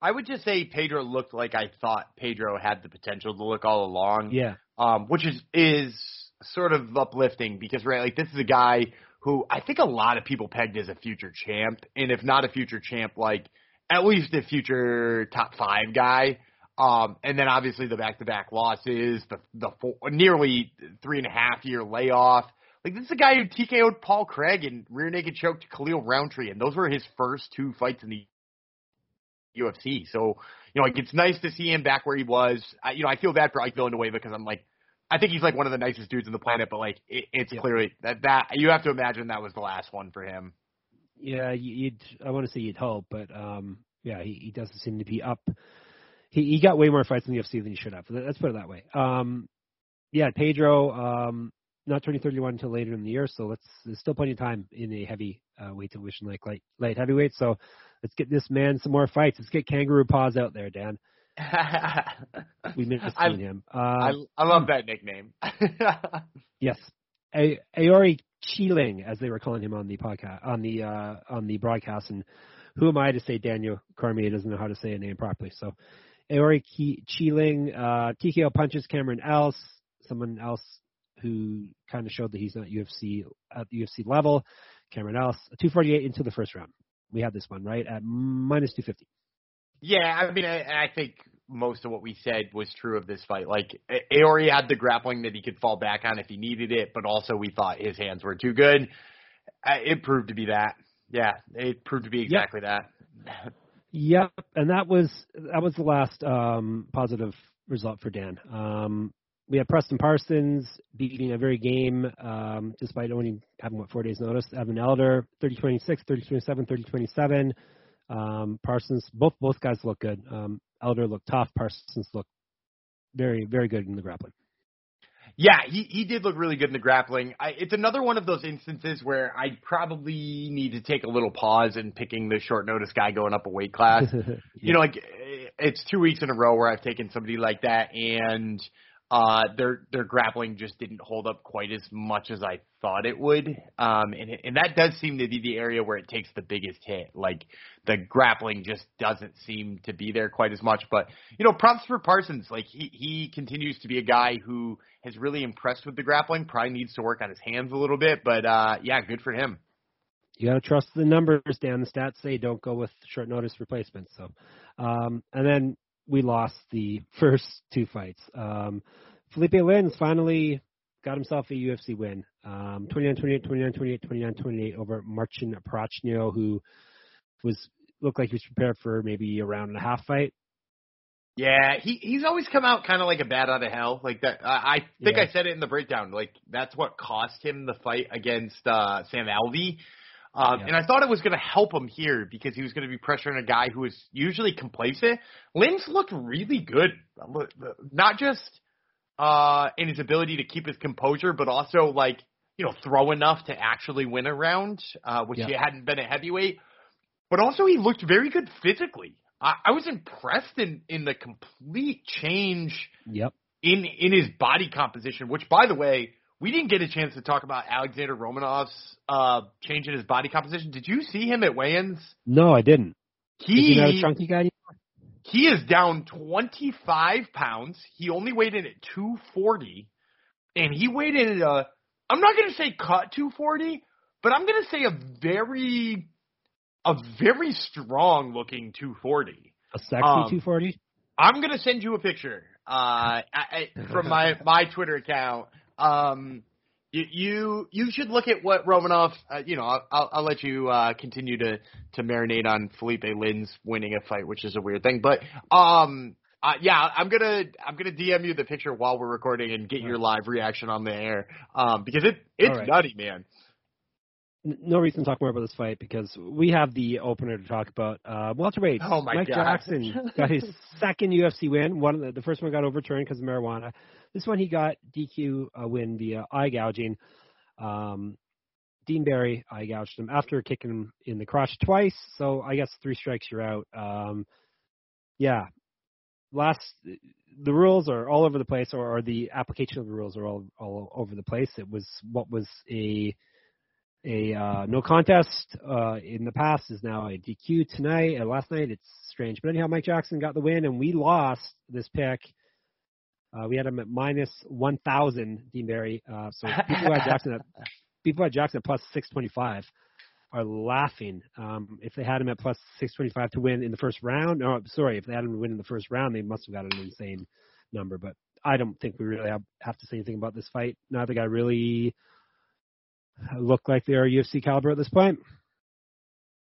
I would just say Pedro looked like I thought Pedro had the potential to look all along. Yeah, um, which is is sort of uplifting because right, like this is a guy who I think a lot of people pegged as a future champ, and if not a future champ, like at least a future top five guy. Um, and then obviously the back-to-back losses, the the four, nearly three and a half year layoff. Like this is a guy who TKO'd Paul Craig and rear naked choked Khalil Rountree, and those were his first two fights in the UFC. So, you know, like it's nice to see him back where he was. I, you know, I feel bad for Ike Villanueva because I'm like, I think he's like one of the nicest dudes on the planet, but like it, it's Yeah. clearly that that you have to imagine that was the last one for him. yeah. you- You'd I want to say you'd hope, but um, yeah, he, he doesn't seem to be up. He he got way more fights in the UFC than he should have. Let's put it that way. Um, yeah, Pedro. Um, not turning 31 until later in the year, so let's there's still plenty of time in a heavy uh, weight division like light light heavyweight. So let's get this man some more fights. Let's get Kangaroo Paws out there, Dan. (laughs) We miss I, him. Uh, I I love that nickname. (laughs) yes, A- Aori Qileng, as they were calling him on the podcast on the uh, on the broadcast, and who am I to say Daniel Cormier doesn't know how to say a name properly? So Aori Ki- Qileng, uh, TKO punches Cameron Else, someone else who kind of showed that he's not UFC at the UFC level. Cameron Else, 248 into the first round. We had this one right at minus 250. Yeah, I mean, I, I think most of what we said was true of this fight. Like, Aori had the grappling that he could fall back on if he needed it, but also we thought his hands were too good. It proved to be that. Yeah, it proved to be exactly that. Yep, and that was that was the last um, positive result for Dan. Um, we had Preston Parsons beating a very game, um, despite only having what four days notice. Evan Elder, 30-26, 30-27, 30-27. Um, Parsons, both both guys look good. Um, Elder looked tough. Parsons looked very very good in the grappling. Yeah, he he did look really good in the grappling. I, it's another one of those instances where I probably need to take a little pause in picking the short notice guy going up a weight class. (laughs) you know, like it's two weeks in a row where I've taken somebody like that, and uh, their their grappling just didn't hold up quite as much as I thought it would. Um, and and that does seem to be the area where it takes the biggest hit. Like the grappling just doesn't seem to be there quite as much. But you know, props for Parsons. Like he he continues to be a guy who has really impressed with the grappling. Probably needs to work on his hands a little bit, but uh, yeah, good for him. you got to trust the numbers, Dan. The stats say don't go with short notice replacements. So, um, and then we lost the (laughs) first two fights. Um, Felipe Lins finally got himself a UFC win. Um, 29-28, 29-28, 29-28 over Marcin Prachnio, who was looked like he was prepared for maybe a round and a half fight. Yeah, he he's always come out kind of like a bat out of hell. Like that, I, I think Yeah. I said it in the breakdown. Like that's what cost him the fight against uh, Sam Alvey. Um, Yeah. And I thought it was going to help him here because he was going to be pressuring a guy who is usually complacent. Lins looked really good, not just uh, in his ability to keep his composure, but also like you know throw enough to actually win a round, uh, which Yeah. he hadn't been a heavyweight. But also he looked very good physically. I, I was impressed in in the complete change Yep. in in his body composition. Which, by the way, we didn't get a chance to talk about Alexander Romanov's uh, change in his body composition. Did you see him at weigh-ins? No, I didn't. Is he a He chunky guy? he is down 25 pounds. He only weighed in at 240, and he weighed in at a. I'm not going to say cut 240, but I'm going to say a very, a very strong looking 240. A sexy Um, 240. I'm gonna send you a picture uh, I, I, from my my Twitter account. Um, you you, you should look at what Romanov. Uh, you know, I'll, I'll, let you uh, continue to to marinate on Felipe Lins winning a fight, which is a weird thing. But um, uh, yeah, I'm gonna I'm gonna DM you the picture while we're recording and get your live reaction on the air. Um, because it it's right. nutty, man. No reason to talk more about this fight because we have the opener to talk about. Uh, welterweight. Oh my Mike God. Jackson got his (laughs) second UFC win. One the, the first one got overturned because of marijuana. This one he got DQ uh, win via eye gouging. Um, Dean Barry eye gouged him after kicking him in the crotch twice. So I guess three strikes you're out. Um, yeah. Last the rules are all over the place, or, or the application of the rules are all all over the place. It was what was a a uh, no contest uh, in the past is now a DQ tonight. Uh, last night it's strange, but anyhow, Mike Jackson got the win, and we lost this pick. Uh, we had him at minus one thousand, Dean Barry. Uh, so people who had Jackson at people who had Jackson at plus six twenty five are laughing. Um, if they had him at plus six twenty five to win in the first round, no, sorry, if they had him to win in the first round, they must have got an insane number. But I don't think we really have, have to say anything about this fight. Neither guy really look like they're UFC caliber at this point.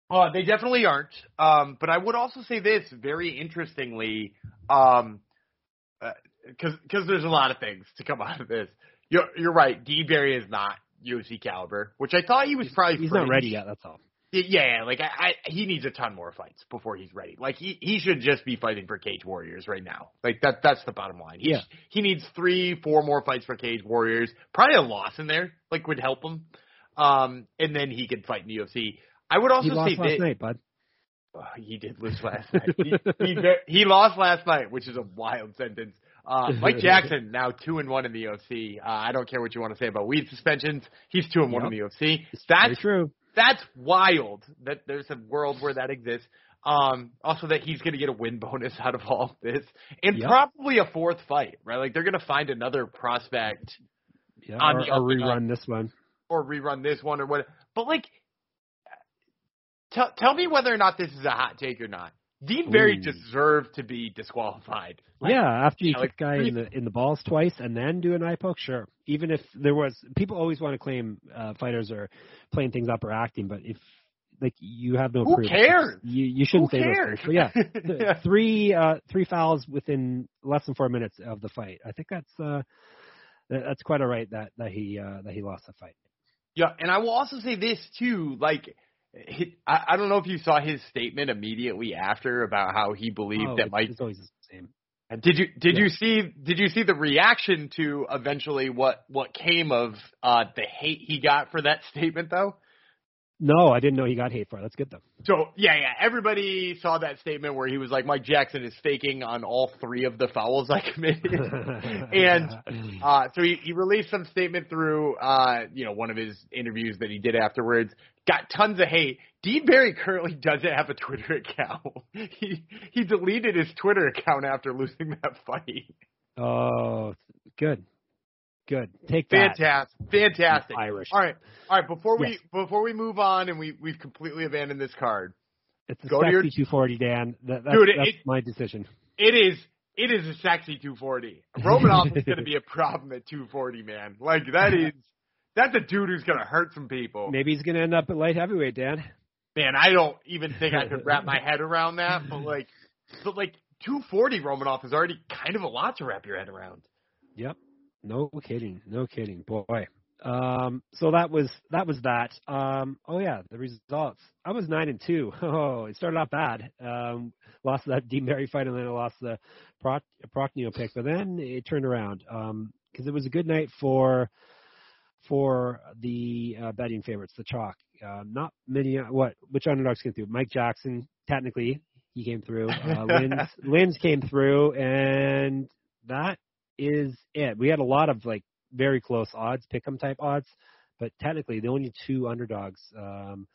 Uh, they definitely aren't. Um, but I would also say this very interestingly, um, because because there's a lot of things to come (laughs) out of this. You're you're right. D Barry is not UFC caliber, which I thought he was probably. He's not ready yet. That's all. Yeah, like I, I, he needs a ton more fights before he's ready. Like he, he should just be fighting for Cage Warriors right now. Like that, that's the bottom line. He, Yeah. he needs three, four more fights for Cage Warriors. Probably a loss in there, like would help him. Um, and then he could fight in the UFC. I would also He lost say last that night, bud. Oh, he did lose last (laughs) night. He, he, he lost last night, which is a wild sentence. Uh, (laughs) Mike Jackson now two and one in the UFC. Uh, I don't care what you want to say about weed suspensions. He's two and one in the UFC. That's true. that's wild that there's a world where that exists. Um, also that he's going to get a win (laughs) bonus out of all this, and Yep. probably a fourth fight, right? Like they're going to find another prospect Yeah, on or, the or up. rerun this one. or rerun this one or what. But like, tell tell me whether or not this is a hot take or not. Dean Barry Ooh. deserved to be disqualified. Like, yeah, after you yeah, kick like guy in the in the balls twice and then do an eye poke, sure. Even if there was, people always want to claim uh, fighters are playing things up or acting, but if like you have no Who proof, cares? You you shouldn't Who say cares? those things. But yeah, (laughs) Yeah. three uh three fouls within less than four minutes of the fight. I think that's uh that- that's quite all right that that he uh that he lost the fight. Yeah, and I will also say this too. Like, he, I, I don't know if you saw his statement immediately after about how he believed Oh, that Mike. it's always the same. Did you did Yeah. you see did you see the reaction to eventually what what came of uh the hate he got for that statement though? No, I didn't know he got hate for it. That's good though. So yeah, yeah, everybody saw that statement where he was like, Mike Jackson is faking on all three of the fouls I committed, (laughs) and uh, so he, he released some statement through uh, you know one of his interviews that he did afterwards. Got tons of hate. Dean Barry currently doesn't have a Twitter account. (laughs) he he deleted his Twitter account after losing that fight. oh, good, good. Take that. Fantastic, fantastic. Irish. All right, all right. Before we Yes. before we move on and we we've completely abandoned this card. It's a Go to your- sexy 240, Dan. That, that's, Dude, that's it- my decision. It is it is a sexy 240. Romanov is going to be a problem at 240, man. Like that (laughs) is that's a dude who's going to hurt some people. Maybe he's going to end up at light heavyweight, Dan. Man, I don't even think I could wrap my (laughs) head around that. But like, but like 240 Romanov is already kind of a lot to wrap your head around. Yep. No kidding. No kidding. Boy. Um, so that was that was that. Um, oh yeah, the results. I was nine and two. (laughs) Oh, it started off bad. Um, lost that Dean Barry fight, and then I lost the Proc- Prachnio pick. But then it turned around because it was a good night for for the uh, betting favorites, the chalk. Uh, not many. Uh, what which underdogs came through? Mike Jackson, technically, he came through. Uh, (laughs) Lins, Lins came through, and that is it. We had a lot of like very close odds, pick'em type odds, but technically the only two underdogs um,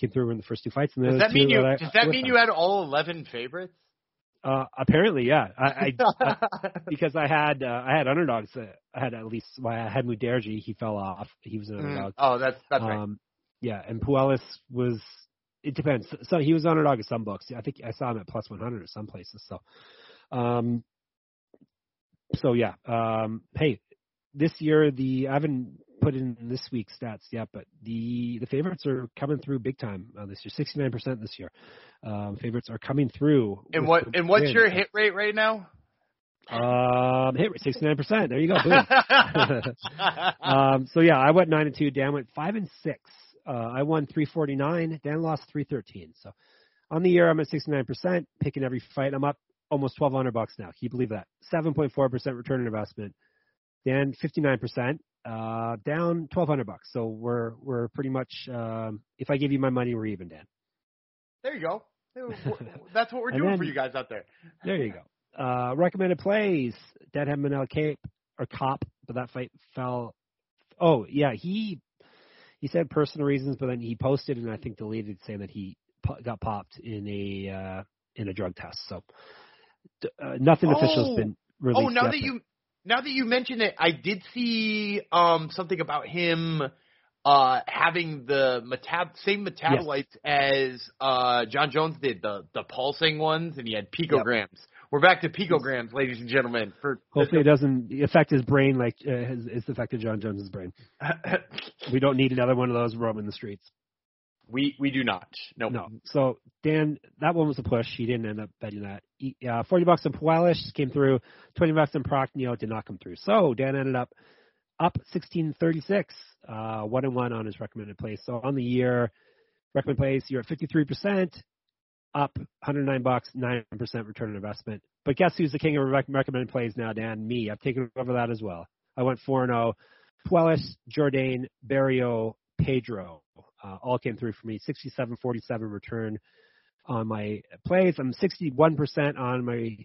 came through in the first two fights. And Does that mean you I- does that mean them. you had all 11 favorites? Uh, apparently, yeah. I, I, (laughs) I because I had uh, I had underdogs. Uh, I had at least well, I had Mudaerji. He fell off. He was an Mm. underdog. Oh, that's that's right. Um, yeah, and Puelles was. It depends. So he was underdog in some books. I think I saw him at plus 100 or some places. So, um, so yeah. Um, hey, this year the I haven't put in this week's stats yet, but the the favorites are coming through big time uh, this year. 69% this year. Um, favorites are coming through. and what and what's your hit rate right now? Um, hit rate 69%. There you go. Boom. (laughs) um, so yeah, I went nine and two. Dan went five and six. Uh, I won 349. Dan lost 313. So on the year, I'm at 69%, picking every fight. I'm up almost 1,200 bucks now. Can you believe that? 7.4% return on investment. Dan 59%, uh, down 1,200 bucks. So we're we're pretty much. Um, if I give you my money, we're even, Dan. there you go. (laughs) That's what we're doing then- for you guys out there. There you go. Uh, recommended plays. Dead had Manel Kape or Cop, but that fight fell. Oh yeah, he he said personal reasons, but then he posted and I think deleted saying that he po- got popped in a uh, in a drug test. So uh, nothing official Oh. has been released. Oh, now that you now that you mention it, I did see um something about him uh having the metab- same metabolites as uh Jon Jones did the the pulsing ones, and he had picograms. We're back to picograms, ladies and gentlemen. For hopefully it doesn't affect his brain like uh, has, it's affected Jon Jones's brain. (laughs) We don't need another one of those roaming the streets. We we do not. Nope. No. So Dan, that one was a push. He didn't end up betting that. Uh, Forty bucks on Puelles came through. Twenty bucks on Prachnio did not come through. So Dan ended up up sixteen thirty six, uh, one and one on his recommended place. So on the year, recommended place, you're at fifty three percent, up one hundred nine bucks, nine percent return on investment. But guess who's the king of rec- recommended plays now, Dan? Me. I've taken over that as well. I went four and zero. Puelles, Jourdain, Barriault, Pedro, uh, all came through for me. 67-47 return on my plays. I'm 61% on my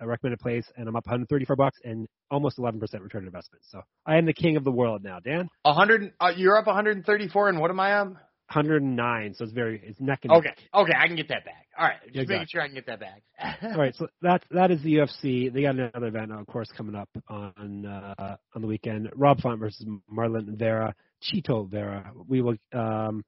uh, recommended plays, and I'm up 134 bucks and almost 11% return on investment. So I am the king of the world now, Dan. A hundred. Uh, you're up 134, and what am I on? 109, so it's very it's neck and Okay, neck. okay, okay, I can get that back. All right, just Exactly. making sure I can get that back. All right, (laughs) so that that is the UFC. They got another event, of course, coming up on uh, on the weekend. Rob Font versus Marlon Vera, Chito Vera. We will. Um,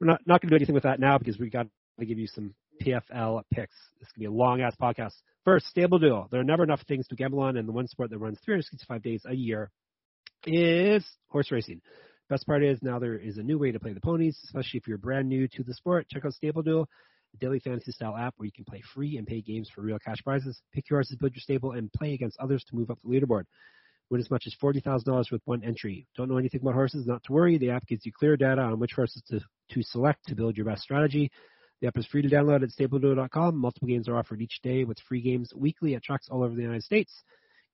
we're not not going to do anything with that now because we got to give you some PFL picks. This is going to be a long ass podcast. First, Stable Duel. There are never enough things to gamble on, and the one sport that runs 365 days a year is horse racing. Best part is now there is a new way to play the ponies, especially if you're brand new to the sport. Check out Stable Duel, a daily fantasy style app where you can play free and pay games for real cash prizes. Pick your horses, build your stable, and play against others to move up the leaderboard. Win as much as $40,000 with one entry. Don't know anything about horses? Not to worry. The app gives you clear data on which horses to, to select to build your best strategy. The app is free to download at StableDuel.com. Multiple games are offered each day with free games weekly at tracks all over the United States.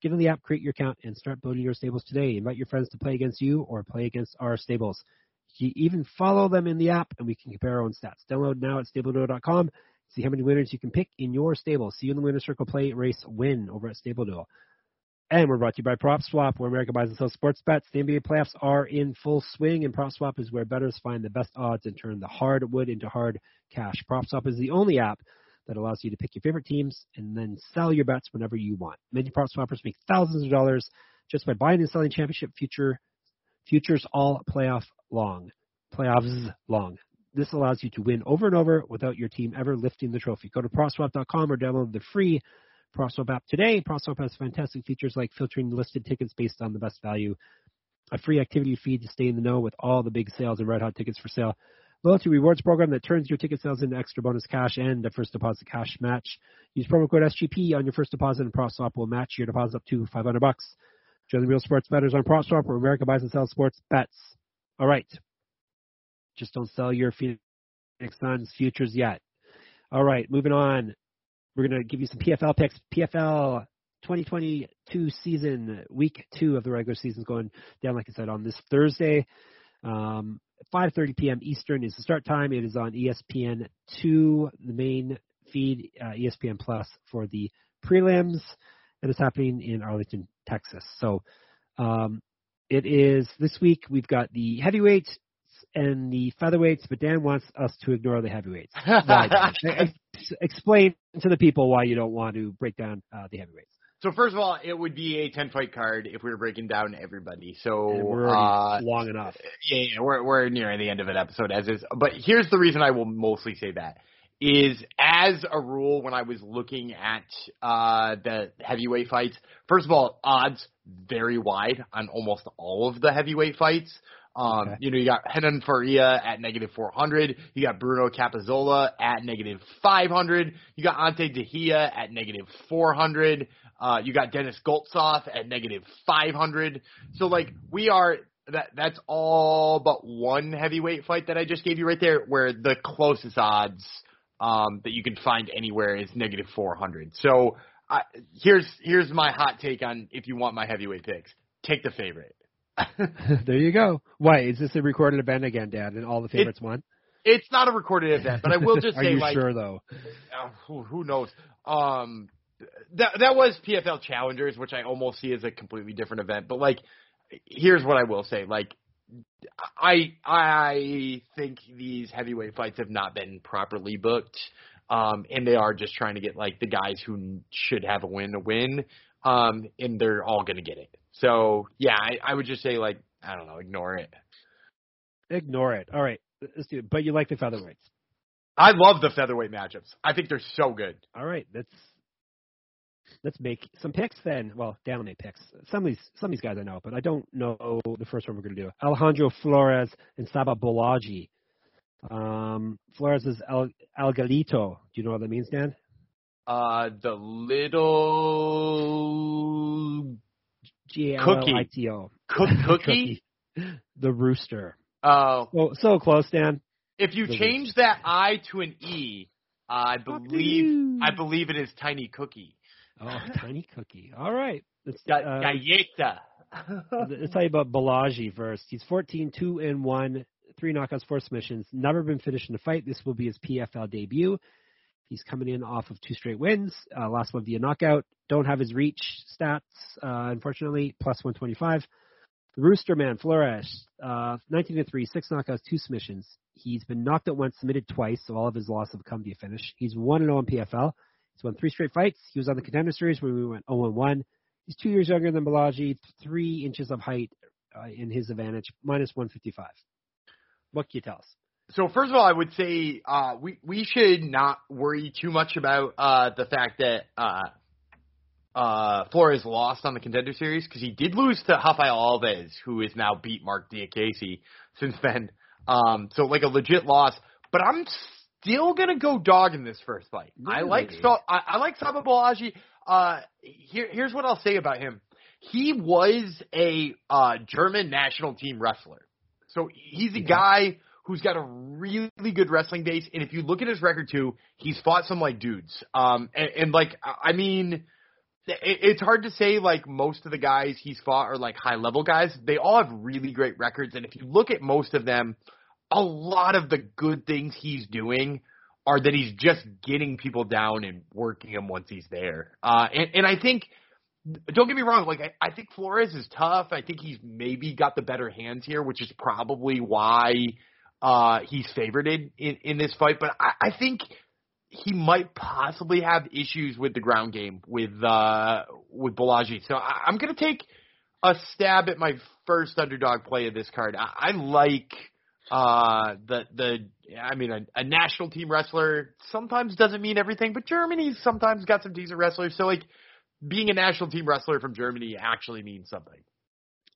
Get the app, create your account, and start building your stables today. Invite your friends to play against you or play against our stables. You even follow them in the app, and we can compare our own stats. Download now at StableDuel.com. See how many winners you can pick in your stable. See you in the winner's circle. Play, race, win over at StableDuel. And we're brought to you by PropSwap, where America buys and sells sports bets. The NBA playoffs are in full swing, and PropSwap is where bettors find the best odds and turn the hard wood into hard cash. PropSwap is the only app that allows you to pick your favorite teams and then sell your bets whenever you want. Many prop swappers make thousands of dollars just by buying and selling championship future futures all playoff long, playoffs long. This allows you to win over and over without your team ever lifting the trophy. Go to PropSwap.com or download the free PropSwap app today. PropSwap has fantastic features like filtering listed tickets based on the best value, a free activity feed to stay in the know with all the big sales and red hot tickets for sale, loyalty rewards program that turns your ticket sales into extra bonus cash and a first deposit cash match. Use promo code SGP on your first deposit and PropSwap will match your deposit up to 500 bucks. Join the real sports bettors on PropSwap where America buys and sells sports bets. All right. Just don't sell your Phoenix Suns futures yet. All right, moving on. We're going to give you some PFL picks. PFL 2022 season, week two of the regular season is going down, like I said, on this Thursday. Um, 5:30 p.m. Eastern is the start time. It is on ESPN two, the main feed, uh, ESPN Plus for the prelims, and it's happening in Arlington, Texas. So um, it is this week. We've got the heavyweights and the featherweights, but Dan wants us to ignore the heavyweights. (laughs) Why, Ex- explain to the people why you don't want to break down uh, the heavyweights. So first of all, it would be a ten fight card if we were breaking down everybody. So And we're uh, long enough. yeah, yeah, we're we're nearing the end of an episode as is. But here's the reason I will mostly say that is as a rule when I was looking at uh the heavyweight fights. First of all, odds very wide on almost all of the heavyweight fights. Um, Okay. you know, you got Henan Faria at negative 400. You got Bruno Cappelozza at negative 500. You got Ante Delija at negative 400. Uh, you got Dennis Goltsov at negative 500. So like we are that that's all but one heavyweight fight that I just gave you right there, where the closest odds um, that you can find anywhere is negative 400. So I, here's here's my hot take on if you want my heavyweight picks, take the favorite. (laughs) there you go. Why is this a recorded event again, Dad? And all the favorites won? It's not a recorded event, but I will just (laughs) Are say you like sure though? uh, who, who knows. Um, that that was PFL Challengers, which I almost see as a completely different event. But like, here's what I will say: like, I I think these heavyweight fights have not been properly booked, um, and they are just trying to get like the guys who should have a win a win, um, and they're all gonna get it. So yeah, I, I would just say like I don't know, ignore it. Ignore it. All right, let's do it. But you like the featherweights. I love the featherweight matchups. I think they're so good. All right, let's let's make some picks then. Well, Dan will make picks. Some of these some of these guys I know, but I don't know the first one we're going to do. Alejandro Flores and Saba Bolaghi. Um, Flores is El, El Galito. Do you know what that means, Dan? Uh, the little G A L L I T O. cook (laughs) cookie. The rooster. Oh, Well, so close, Dan. if you The change that I to an E, I believe. I believe it is tiny cookie. Oh, tiny cookie. All right. Let's, uh, galleta. (laughs) Let's tell you about Bolaghi first. He's 14, 2 and 1, three knockouts, four submissions. Never been finished in a fight. This will be his PFL debut. He's coming in off of two straight wins. Uh, last one via knockout. Don't have his reach stats, uh, unfortunately. Plus 125. The Rooster Man Flores, uh, 19 to 3, six knockouts, two submissions. He's been knocked out once, submitted twice, so all of his losses have come via finish. He's 1 0 in PFL. He's won three straight fights. He was on the contender series where we went 0 1. He's two years younger than Bolaghi, three inches of height uh, in his advantage, minus 155. What can you tell us? So first of all, I would say uh, we we should not worry too much about uh, the fact that uh, uh, Flores lost on the contender series because he did lose to Rafael Alves, who has now beat Marc Diakiese since then. Um, so like a legit loss. But I'm still gonna go dog in this first fight. I like Really? so I, I like Saba Bolaghi. Uh, here here's what I'll say about him. He was a uh, German national team wrestler. So he's a Yeah. guy who's got a really good wrestling base, and if you look at his record too, he's fought some like dudes. Um, and, and like I I mean, it, it's hard to say like most of the guys he's fought are like high level guys. They all have really great records, and if you look at most of them, a lot of the good things he's doing are that he's just getting people down and working them once he's there. Uh, and, and I think don't get me wrong, like I, I think Flores is tough. I think he's maybe got the better hands here, which is probably why uh he's favored in, in, this fight. But I, I think he might possibly have issues with the ground game with uh with Bolaghi. So I, I'm gonna take a stab at my first underdog play of this card. I, I like uh the the I mean a, a national team wrestler sometimes doesn't mean everything, but Germany's sometimes got some decent wrestlers. So like being a national team wrestler from Germany actually means something.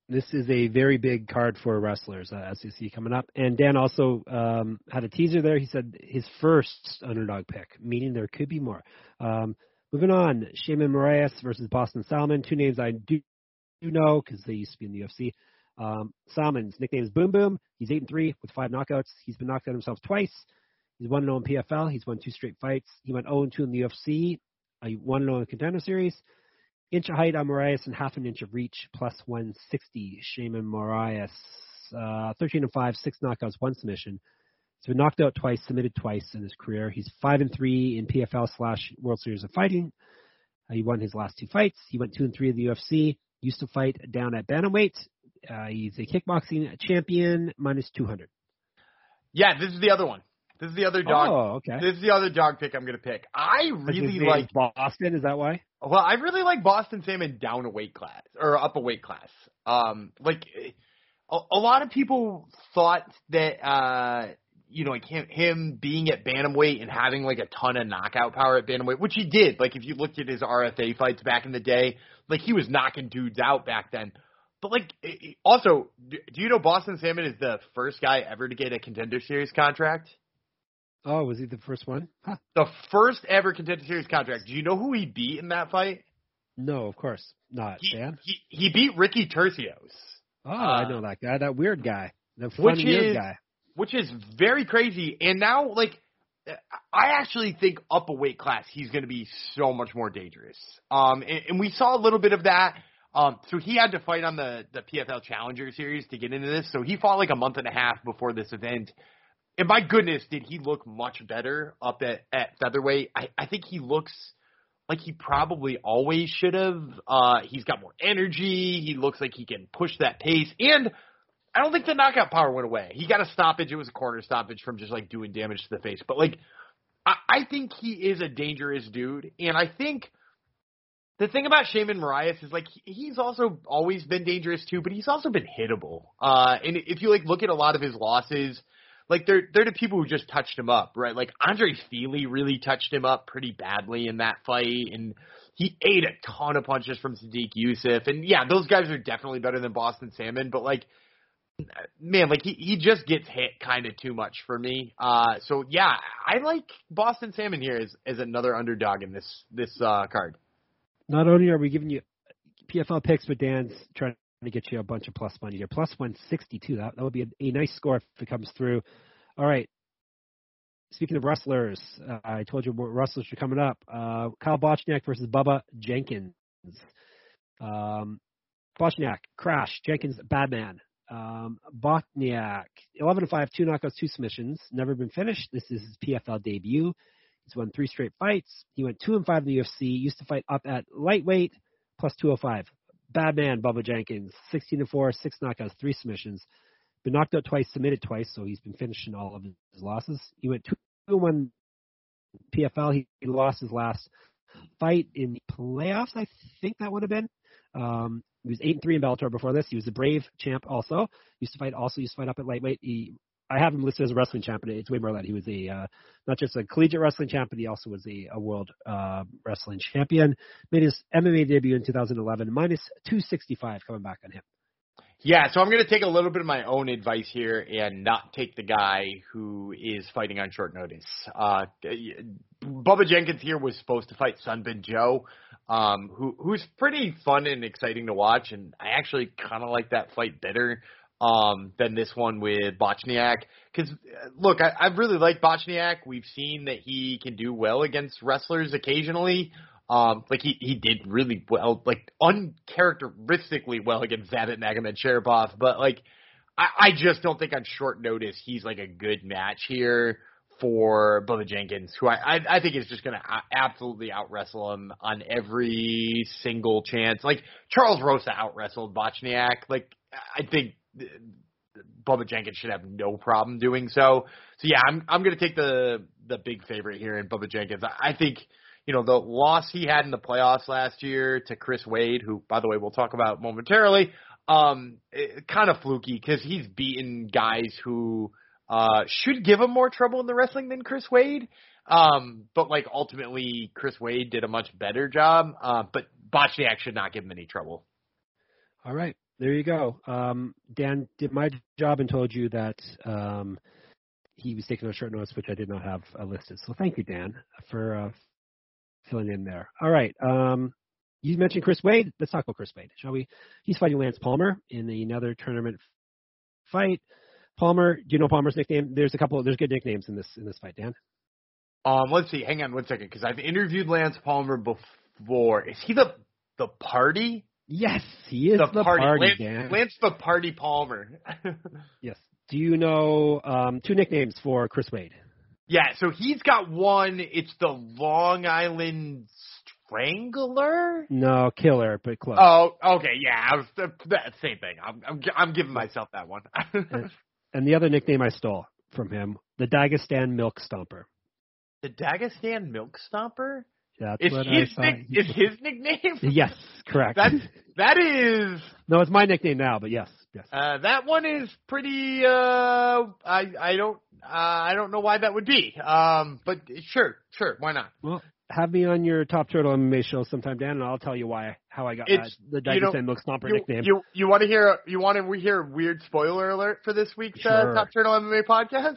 This is a very big card for wrestlers, uh, as you see coming up. And Dan also um, had a teaser there. He said his first underdog pick, meaning there could be more. Um, moving on, Sheymon Moraes versus Boston Salmon. Two names I do, do know because they used to be in the UFC. Um, Salmon's nickname is Boom Boom. He's eight and three with five knockouts. He's been knocked out himself twice. He's one zero in PFL. He's won two straight fights. He went zero and two in the UFC. And zero in the Contender Series. Inch of height on Moraes and half an inch of reach, plus 160. Sheymon Moraes, uh, 13 and 5, six knockouts, one submission. He's been knocked out twice, submitted twice in his career. He's 5 and 3 in PFL slash World Series of Fighting. Uh, he won his last two fights. He went 2 and 3 in the UFC. Used to fight down at Bantamweight. Uh, he's a kickboxing champion, minus 200. Yeah, this is the other one. This is the other dog. Oh, okay. This is the other dog pick I'm gonna pick. I really like. Boston. Is that why? Well, I really like Boston Salmon down a weight class or up a weight class. Um, like a, a lot of people thought that uh, you know, like him, him being at bantamweight and having like a ton of knockout power at bantamweight, which he did. Like if you looked at his RFA fights back in the day, like he was knocking dudes out back then. But like, also, do you know Boston Salmon is the first guy ever to get a contender series contract? Oh, was he the first one? Huh. The first ever contender series contract. Do you know who he beat in that fight? No, of course not. He Dan. he, he beat Ricky Turcios. Oh, uh, I know that guy. That weird guy. The Which funny weird is- guy. which is very crazy. And now, like, I actually think up a weight class, he's going to be so much more dangerous. Um, and, and we saw a little bit of that. Um, so he had to fight on the the PFL Challenger Series to get into this. So he fought like a month and a half before this event. And my goodness, did he look much better up at at featherweight? I, I think he looks like he probably always should have. Uh, he's got more energy. He looks like he can push that pace and I don't think the knockout power went away. He got a stoppage. It was a corner stoppage from just like doing damage to the face. But like, I, I think he is a dangerous dude, and I think the thing about Sheymon Moraes is like he's also always been dangerous too, but he's also been hittable. Uh, and if you like look at a lot of his losses, like they're they're the people who just touched him up, right? Like Andre Fili really touched him up pretty badly in that fight, and he ate a ton of punches from Sodiq Yusuff. And yeah, those guys are definitely better than Boston Salmon, but like man, like he he just gets hit kind of too much for me. Uh, so yeah, I like Boston Salmon here as as another underdog in this this uh card. Not only are we giving you PFL picks, but Dan's trying to get you a bunch of plus money here. Plus 162. That, that would be a, a nice score if it comes through. All right. Speaking of wrestlers, uh, I told you what wrestlers are coming up. Uh, Kyle Bochniak versus Bubba Jenkins. Um, Bochniak, Crash, Jenkins, Badman. Um, Bochniak, 11 5, two knockouts, two submissions. Never been finished. This is his PFL debut. He's won three straight fights. He went two and five in the UFC. Used to fight up at lightweight plus 205. Bad man, Bubba Jenkins, 16 and four, six knockouts, three submissions. Been knocked out twice, submitted twice, so he's been finishing all of his losses. He went two and one PFL. He, he lost his last fight in the playoffs. I think that would have been. Um, he was eight and three in Bellator before this. He was a Brave champ also. Used to fight also used to fight up at lightweight. He I have him listed as a wrestling champion. It's way more that. He was a uh, not just a collegiate wrestling champion, he also was a, a world uh, wrestling champion. Made his MMA debut in 2011, minus 265 coming back on him. Yeah, so I'm going to take a little bit of my own advice here and not take the guy who is fighting on short notice. Uh, Bubba Jenkins here was supposed to fight Sunbin Joe, um, who who's pretty fun and exciting to watch, and I actually kind of like that fight better um, than this one with Bochniak. Because look, I, I really like Bochniak. We've seen that he can do well against wrestlers occasionally. Um, like he he did really well, like uncharacteristically well against Zabit Magomedsharipov, but like I, I just don't think on short notice he's like a good match here for Bubba Jenkins, who I I, I think is just going to absolutely out wrestle him on every single chance. Like Charles Rosa out wrestled Bochniak. Like I think Bubba Jenkins should have no problem doing so. So yeah, I'm I'm going to take the the big favorite here in Bubba Jenkins. I, think you know the loss he had in the playoffs last year to Chris Wade, who by the way we'll talk about momentarily, um, kind of fluky because he's beaten guys who uh should give him more trouble in the wrestling than Chris Wade. Um, but like ultimately Chris Wade did a much better job. Uh, but Bochniak should not give him any trouble. All right, there you go. Um, Dan did my job and told you that um, he was taking on short notice, which I did not have uh, listed. So thank you, Dan, for uh, filling in there. All right. Um, you mentioned Chris Wade. Let's talk about Chris Wade, shall we? He's fighting Lance Palmer in another tournament fight. Palmer, do you know Palmer's nickname? There's a couple. There's good nicknames in this in this fight, Dan. Um, let's see. Hang on one second, because I've interviewed Lance Palmer before. Is he the the party? Yes, he is the, the party. party, Lance, Dan. Lance the party Palmer. (laughs) Yes. Do you know um, two nicknames for Chris Wade? yeah, so he's got one. It's the Long Island Strangler. No, killer, but close. Oh, okay, yeah, was that same thing. I'm I'm, I'm giving myself that one. (laughs) and the other nickname I stole from him. The Dagestan Milk Stomper. The Dagestan Milk Stomper? That's Is what his I nick- is his nickname? (laughs) Yes, correct. That's that is no, it's my nickname now, but yes, yes. uh, that one is pretty. Uh, I I don't uh, I don't know why that would be. Um, but sure, sure, why not? Well, have me on your Top Turtle MMA show sometime, Dan, and I'll tell you why how I got that, the Dagestan Milk Stomper You, nickname. you you want to hear you want to hear a weird spoiler alert for this week's uh, Top Turtle MMA podcast?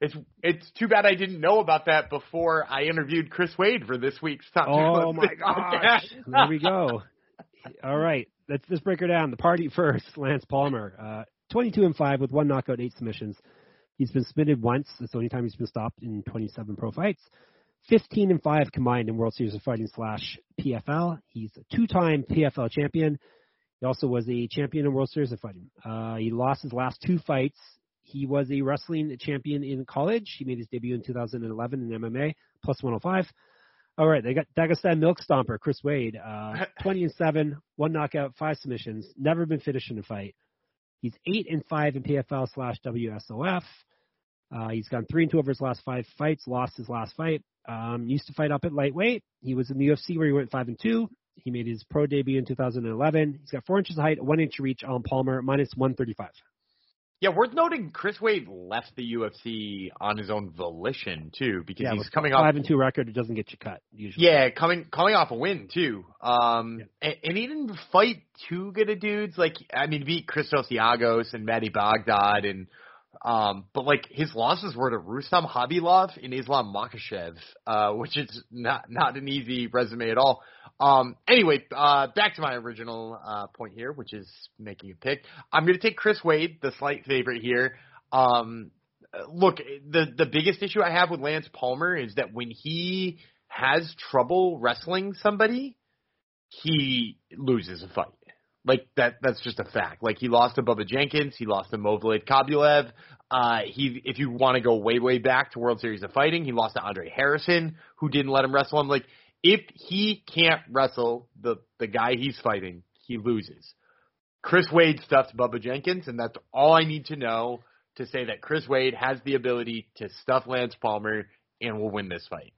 It's it's too bad I didn't know about that before I interviewed Chris Wade for this week's Top oh my gosh! there we go. All right, let's just break her down. The party first. Lance Palmer, uh, 22 and five with one knockout, eight submissions. He's been submitted once. That's the only time he's been stopped in 27 pro fights. 15 and five combined in World Series of Fighting slash PFL. He's a two-time PFL champion. He also was a champion in World Series of Fighting. Uh, he lost his last two fights. He was a wrestling champion in college. He made his debut in 2011 in MMA, plus 105. All right, they got Dagestan Milk Stomper, Chris Wade, uh, (laughs) 20 and 7, one knockout, five submissions, never been finished in a fight. He's 8 and 5 in PFL slash WSOF. Uh, he's gone 3 and 2 over his last five fights, lost his last fight. Um, used to fight up at lightweight. He was in the UFC where he went 5 and 2. He made his pro debut in 2011. He's got 4 inches of height, 1 inch reach on Palmer, minus 135. Yeah, worth noting Chris Wade left the UFC on his own volition too, because Yeah, he's coming 5 off and 2 record, it doesn't get you cut, usually. Yeah, coming coming off a win too. Um, Yeah. and, and he didn't fight too good of dudes. Like I mean, beat Christos Giagos and Mehdi Baghdad, and um, but like his losses were to Rustam Habilov and Islam Makhachev, uh, which is not not an easy resume at all. Um, anyway, uh, back to my original uh, point here, which is making a pick. I'm going to take Chris Wade, the slight favorite here. Um, look, the the biggest issue I have with Lance Palmer is that when he has trouble wrestling somebody, he loses a fight. Like that that's just a fact. Like he lost to Bubba Jenkins, he lost to Movlid Khaybulaev. Uh he if you want to go way, way back to World Series of Fighting, he lost to Andre Harrison, who didn't let him wrestle him. Like if he can't wrestle the the guy he's fighting, he loses. Chris Wade stuffed Bubba Jenkins, and that's all I need to know to say that Chris Wade has the ability to stuff Lance Palmer and will win this fight.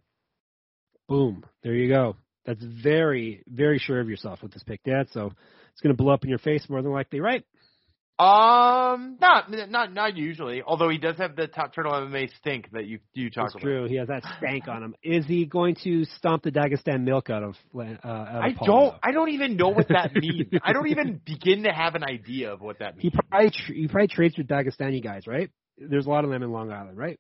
Boom. There you go. That's very, very sure of yourself with this pick, Dad. So it's going to blow up in your face more than likely, right? Um, not not not usually. Although he does have the top turtle MMA stink that you you talk That's about. true. He has that stank on him. Is he going to stomp the Dagestan milk out of? Uh, out of I Palmer, don't. though? I don't even know what that (laughs) means. I don't even begin to have an idea of what that He means. probably tr- he probably trades with Dagestani guys, right? There's a lot of them in Long Island, right?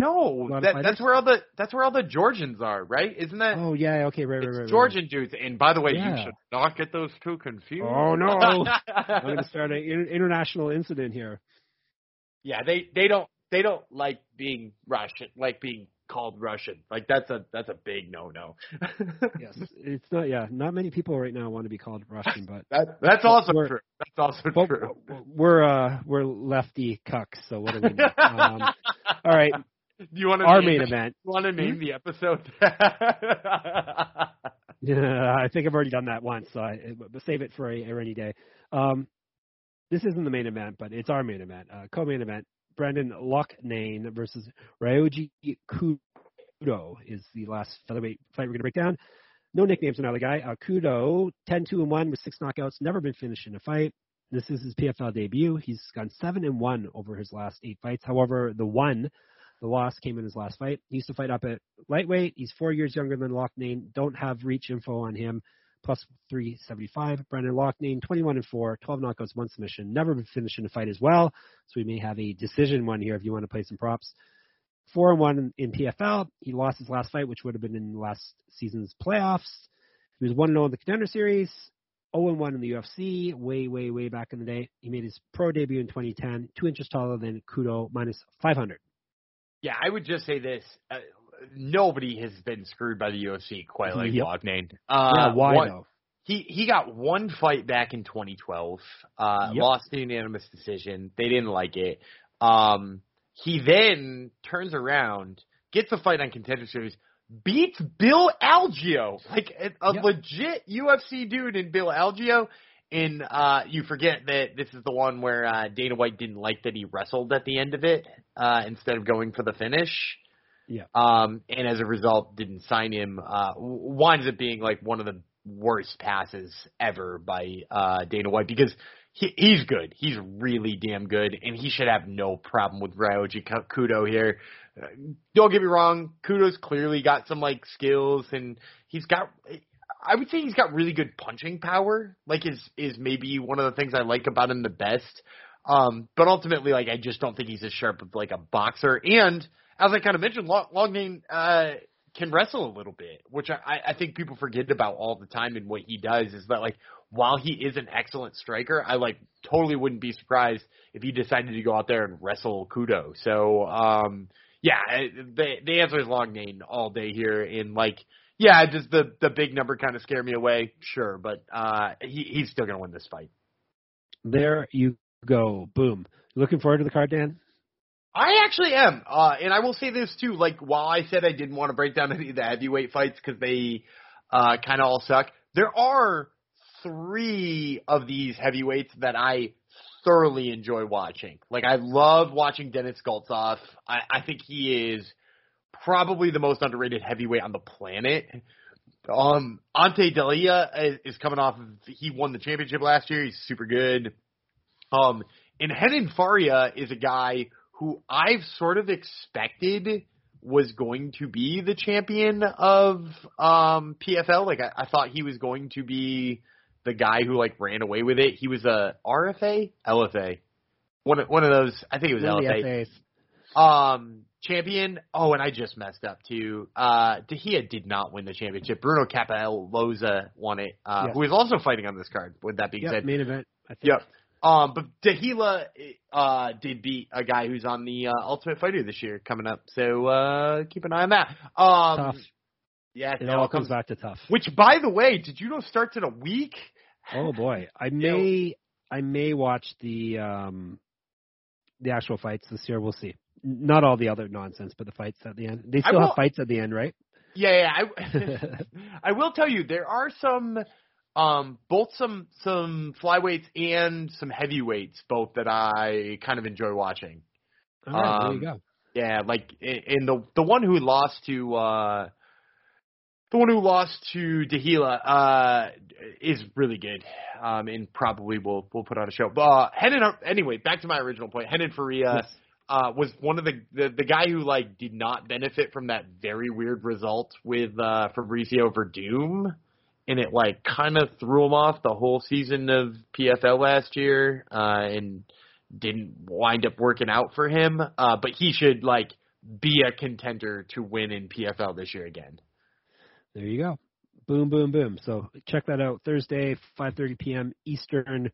No, that, that's where all the that's where all the Georgians are, right? Isn't that? Oh yeah, okay, right, right, right, right. Georgian dudes. And by the way, Yeah. you should not get those two confused. Oh, no. (laughs) I'm going to start an international incident here. yeah, they they don't they don't like being Russian, like being called Russian. Like that's a that's a big no no. (laughs) Yes, it's not. Yeah, not many people right now want to be called Russian, but (laughs) That, that's also We're- true. That's also true. we're uh we're lefty cucks, so what do we know? Um, all right, Do you want to our main event. You Want to name the episode? (laughs) Yeah, I think I've already done that once, so I, save it for a, a rainy day. Um, this isn't the main event, but it's our main event. Uh, co-main event: Brendan Loughnane versus Ryoji Kudo is the last featherweight fight we're going to break down. No nicknames on the guy. Uh, Kudo, 10-2 and one with six knockouts, never been finished in a fight. This is his PFL debut. He's gone seven and one over his last eight fights. However, the one, the loss came in his last fight. He used to fight up at lightweight. He's four years younger than Loughnane. Don't have reach info on him. Plus 375. Brendan Loughnane, 21 and 4, 12 knockouts, one submission. Never been finished in a fight as well. So we may have a decision one here if you want to play some props. Four and one in PFL. He lost his last fight, which would have been in last season's playoffs. He was one and zero in the Contender Series. 0 and 1 in the UFC, way, way, way back in the day. He made his pro debut in 2010, two inches taller than Kudo, minus 500. Yeah, I would just say this: uh, nobody has been screwed by the UFC quite like Yep. Uh, yeah, why one- though? He he got one fight back in 2012. Uh, Yep. Lost the unanimous decision. They didn't like it. Um, he then turns around, gets a fight on Contender Series, beats Bill Algeo, like a, a Yep. legit UFC dude in Bill Algeo, and uh, you forget that this is the one where uh, Dana White didn't like that he wrestled at the end of it uh, instead of going for the finish. Yeah. Um, and as a result, didn't sign him. Uh, winds up being like one of the worst passes ever by uh, Dana White because he, he's good. He's really damn good, and he should have no problem with Ryoji Kudo here. Uh, don't get me wrong, Kudo's clearly got some like skills, and he's got. I would say he's got really good punching power. Like is is maybe one of the things I like about him the best. Um, but ultimately, like I just don't think he's as sharp of like a boxer. And as I kind of mentioned, Long, Longnane uh, can wrestle a little bit, which I, I think people forget about all the time. And what he does is that like while he is an excellent striker, I like totally wouldn't be surprised if he decided to go out there and wrestle Kudo. So um, yeah, the the answer is Longnane all day here. And like yeah, does the the big number kind of scare me away? Sure, but uh, he he's still gonna win this fight. There you go. Boom. Looking forward to the card, Dan. I actually am, uh, and I will say this too. Like, while I said I didn't want to break down (laughs) any of the heavyweight fights because they uh, kind of all suck, there are three of these heavyweights that I thoroughly enjoy watching. Like, I love watching Denis Goltsov. I, I think he is probably the most underrated heavyweight on the planet. Um, Ante Delija is, is coming off of, he won the championship last year. He's super good. Um, and Renan Ferreira is a guy who I've sort of expected was going to be the champion of um PFL. Like I, I thought he was going to be the guy who like ran away with it. He was a RFA, LFA, one of, one of those. I think it was LFA. Um, champion. Oh, and I just messed up too. Uh, Delija did not win the championship. Bruno Cappelozza won it. Uh, yes. who is also fighting on this card. With that being yep, said, main event. I think. Yep. Um, but Delija uh did beat a guy who's on the uh, Ultimate Fighter this year coming up. So uh keep an eye on that. Um, tough. Yeah, it all comes back to tough. Which, by the way, did you know starts in a week? Oh boy, I (sighs) may I may watch the um the actual fights this year. We'll see not all the other nonsense, but the fights at the end. They still will, have fights at the end, right? Yeah, yeah. I, (laughs) (laughs) I will tell you there are some, um, both some some flyweights and some heavyweights, both that I kind of enjoy watching. All right, um, there you go. Yeah, like in the the one who lost to uh the one who lost to Delija uh is really good. Um and probably will will put on a show. But uh anyway, back to my original point. Renan Ferreira uh, was one of the, the the guy who like did not benefit from that very weird result with uh, Fabricio Werdum, and it like kind of threw him off the whole season of PFL last year, uh, and didn't wind up working out for him. Uh, but he should like be a contender to win in PFL this year again. There you go. Boom, boom, boom. So check that out Thursday, 5:30 p.m. Eastern.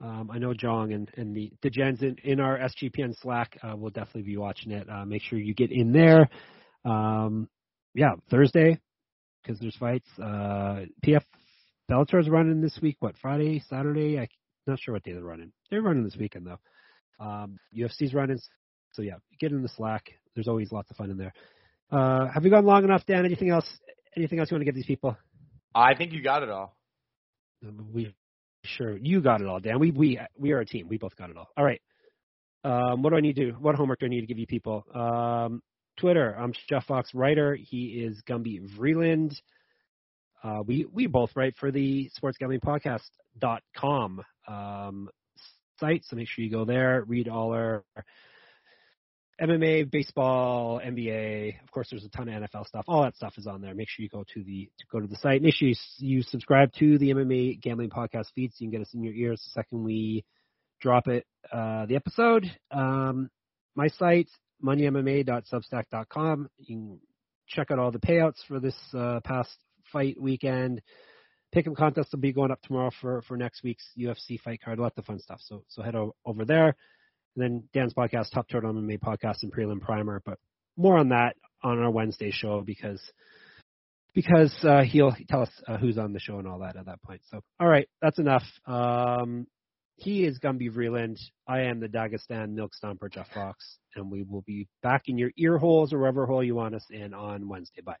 Um, I know Jong and, and the, the gens in, in our SGPN Slack uh, will definitely be watching it. Uh, make sure you get in there. Um, yeah, Thursday because there's fights. Uh, PF Bellator's running this week. What Friday, Saturday? I'm not sure what day they're running. They're running this weekend though. Um, UFC's running. So yeah, get in the Slack. There's always lots of fun in there. Uh, have we gone long enough, Dan? Anything else? Anything else you want to give these people? I think you got it all. We Sure, you got it all, Dan. We we we are a team. We both got it all. All right. Um, what do I need to? What homework do I need to give you people? Um, Twitter. I'm Jeff Fox writer. He is Gumby Vreeland. Uh, we we both write for the sportsgamblingpodcast.com um, site, so make sure you go there, read all our MMA, baseball, NBA. Of course, there's a ton of NFL stuff. All that stuff is on there. Make sure you go to the to go to the site. Make sure you, you subscribe to the MMA Gambling Podcast feed so you can get us in your ears the second we drop it. Uh, the episode. Um, my site, moneymma.substack.com. You can check out all the payouts for this uh, past fight weekend. Pick'em contest will be going up tomorrow for for next week's UFC fight card. Lots of fun stuff. So so head over there. And then Dan's podcast, Top Turtle MMA podcast, and Prelim Primer. But more on that on our Wednesday show because because uh, he'll tell us uh, who's on the show and all that at that point. So, all right, that's enough. Um, he is Gumby Vreeland. I am the Dagestan Milk Stomper Jeff Fox, and we will be back in your ear holes or wherever hole you want us in on Wednesday. Bye.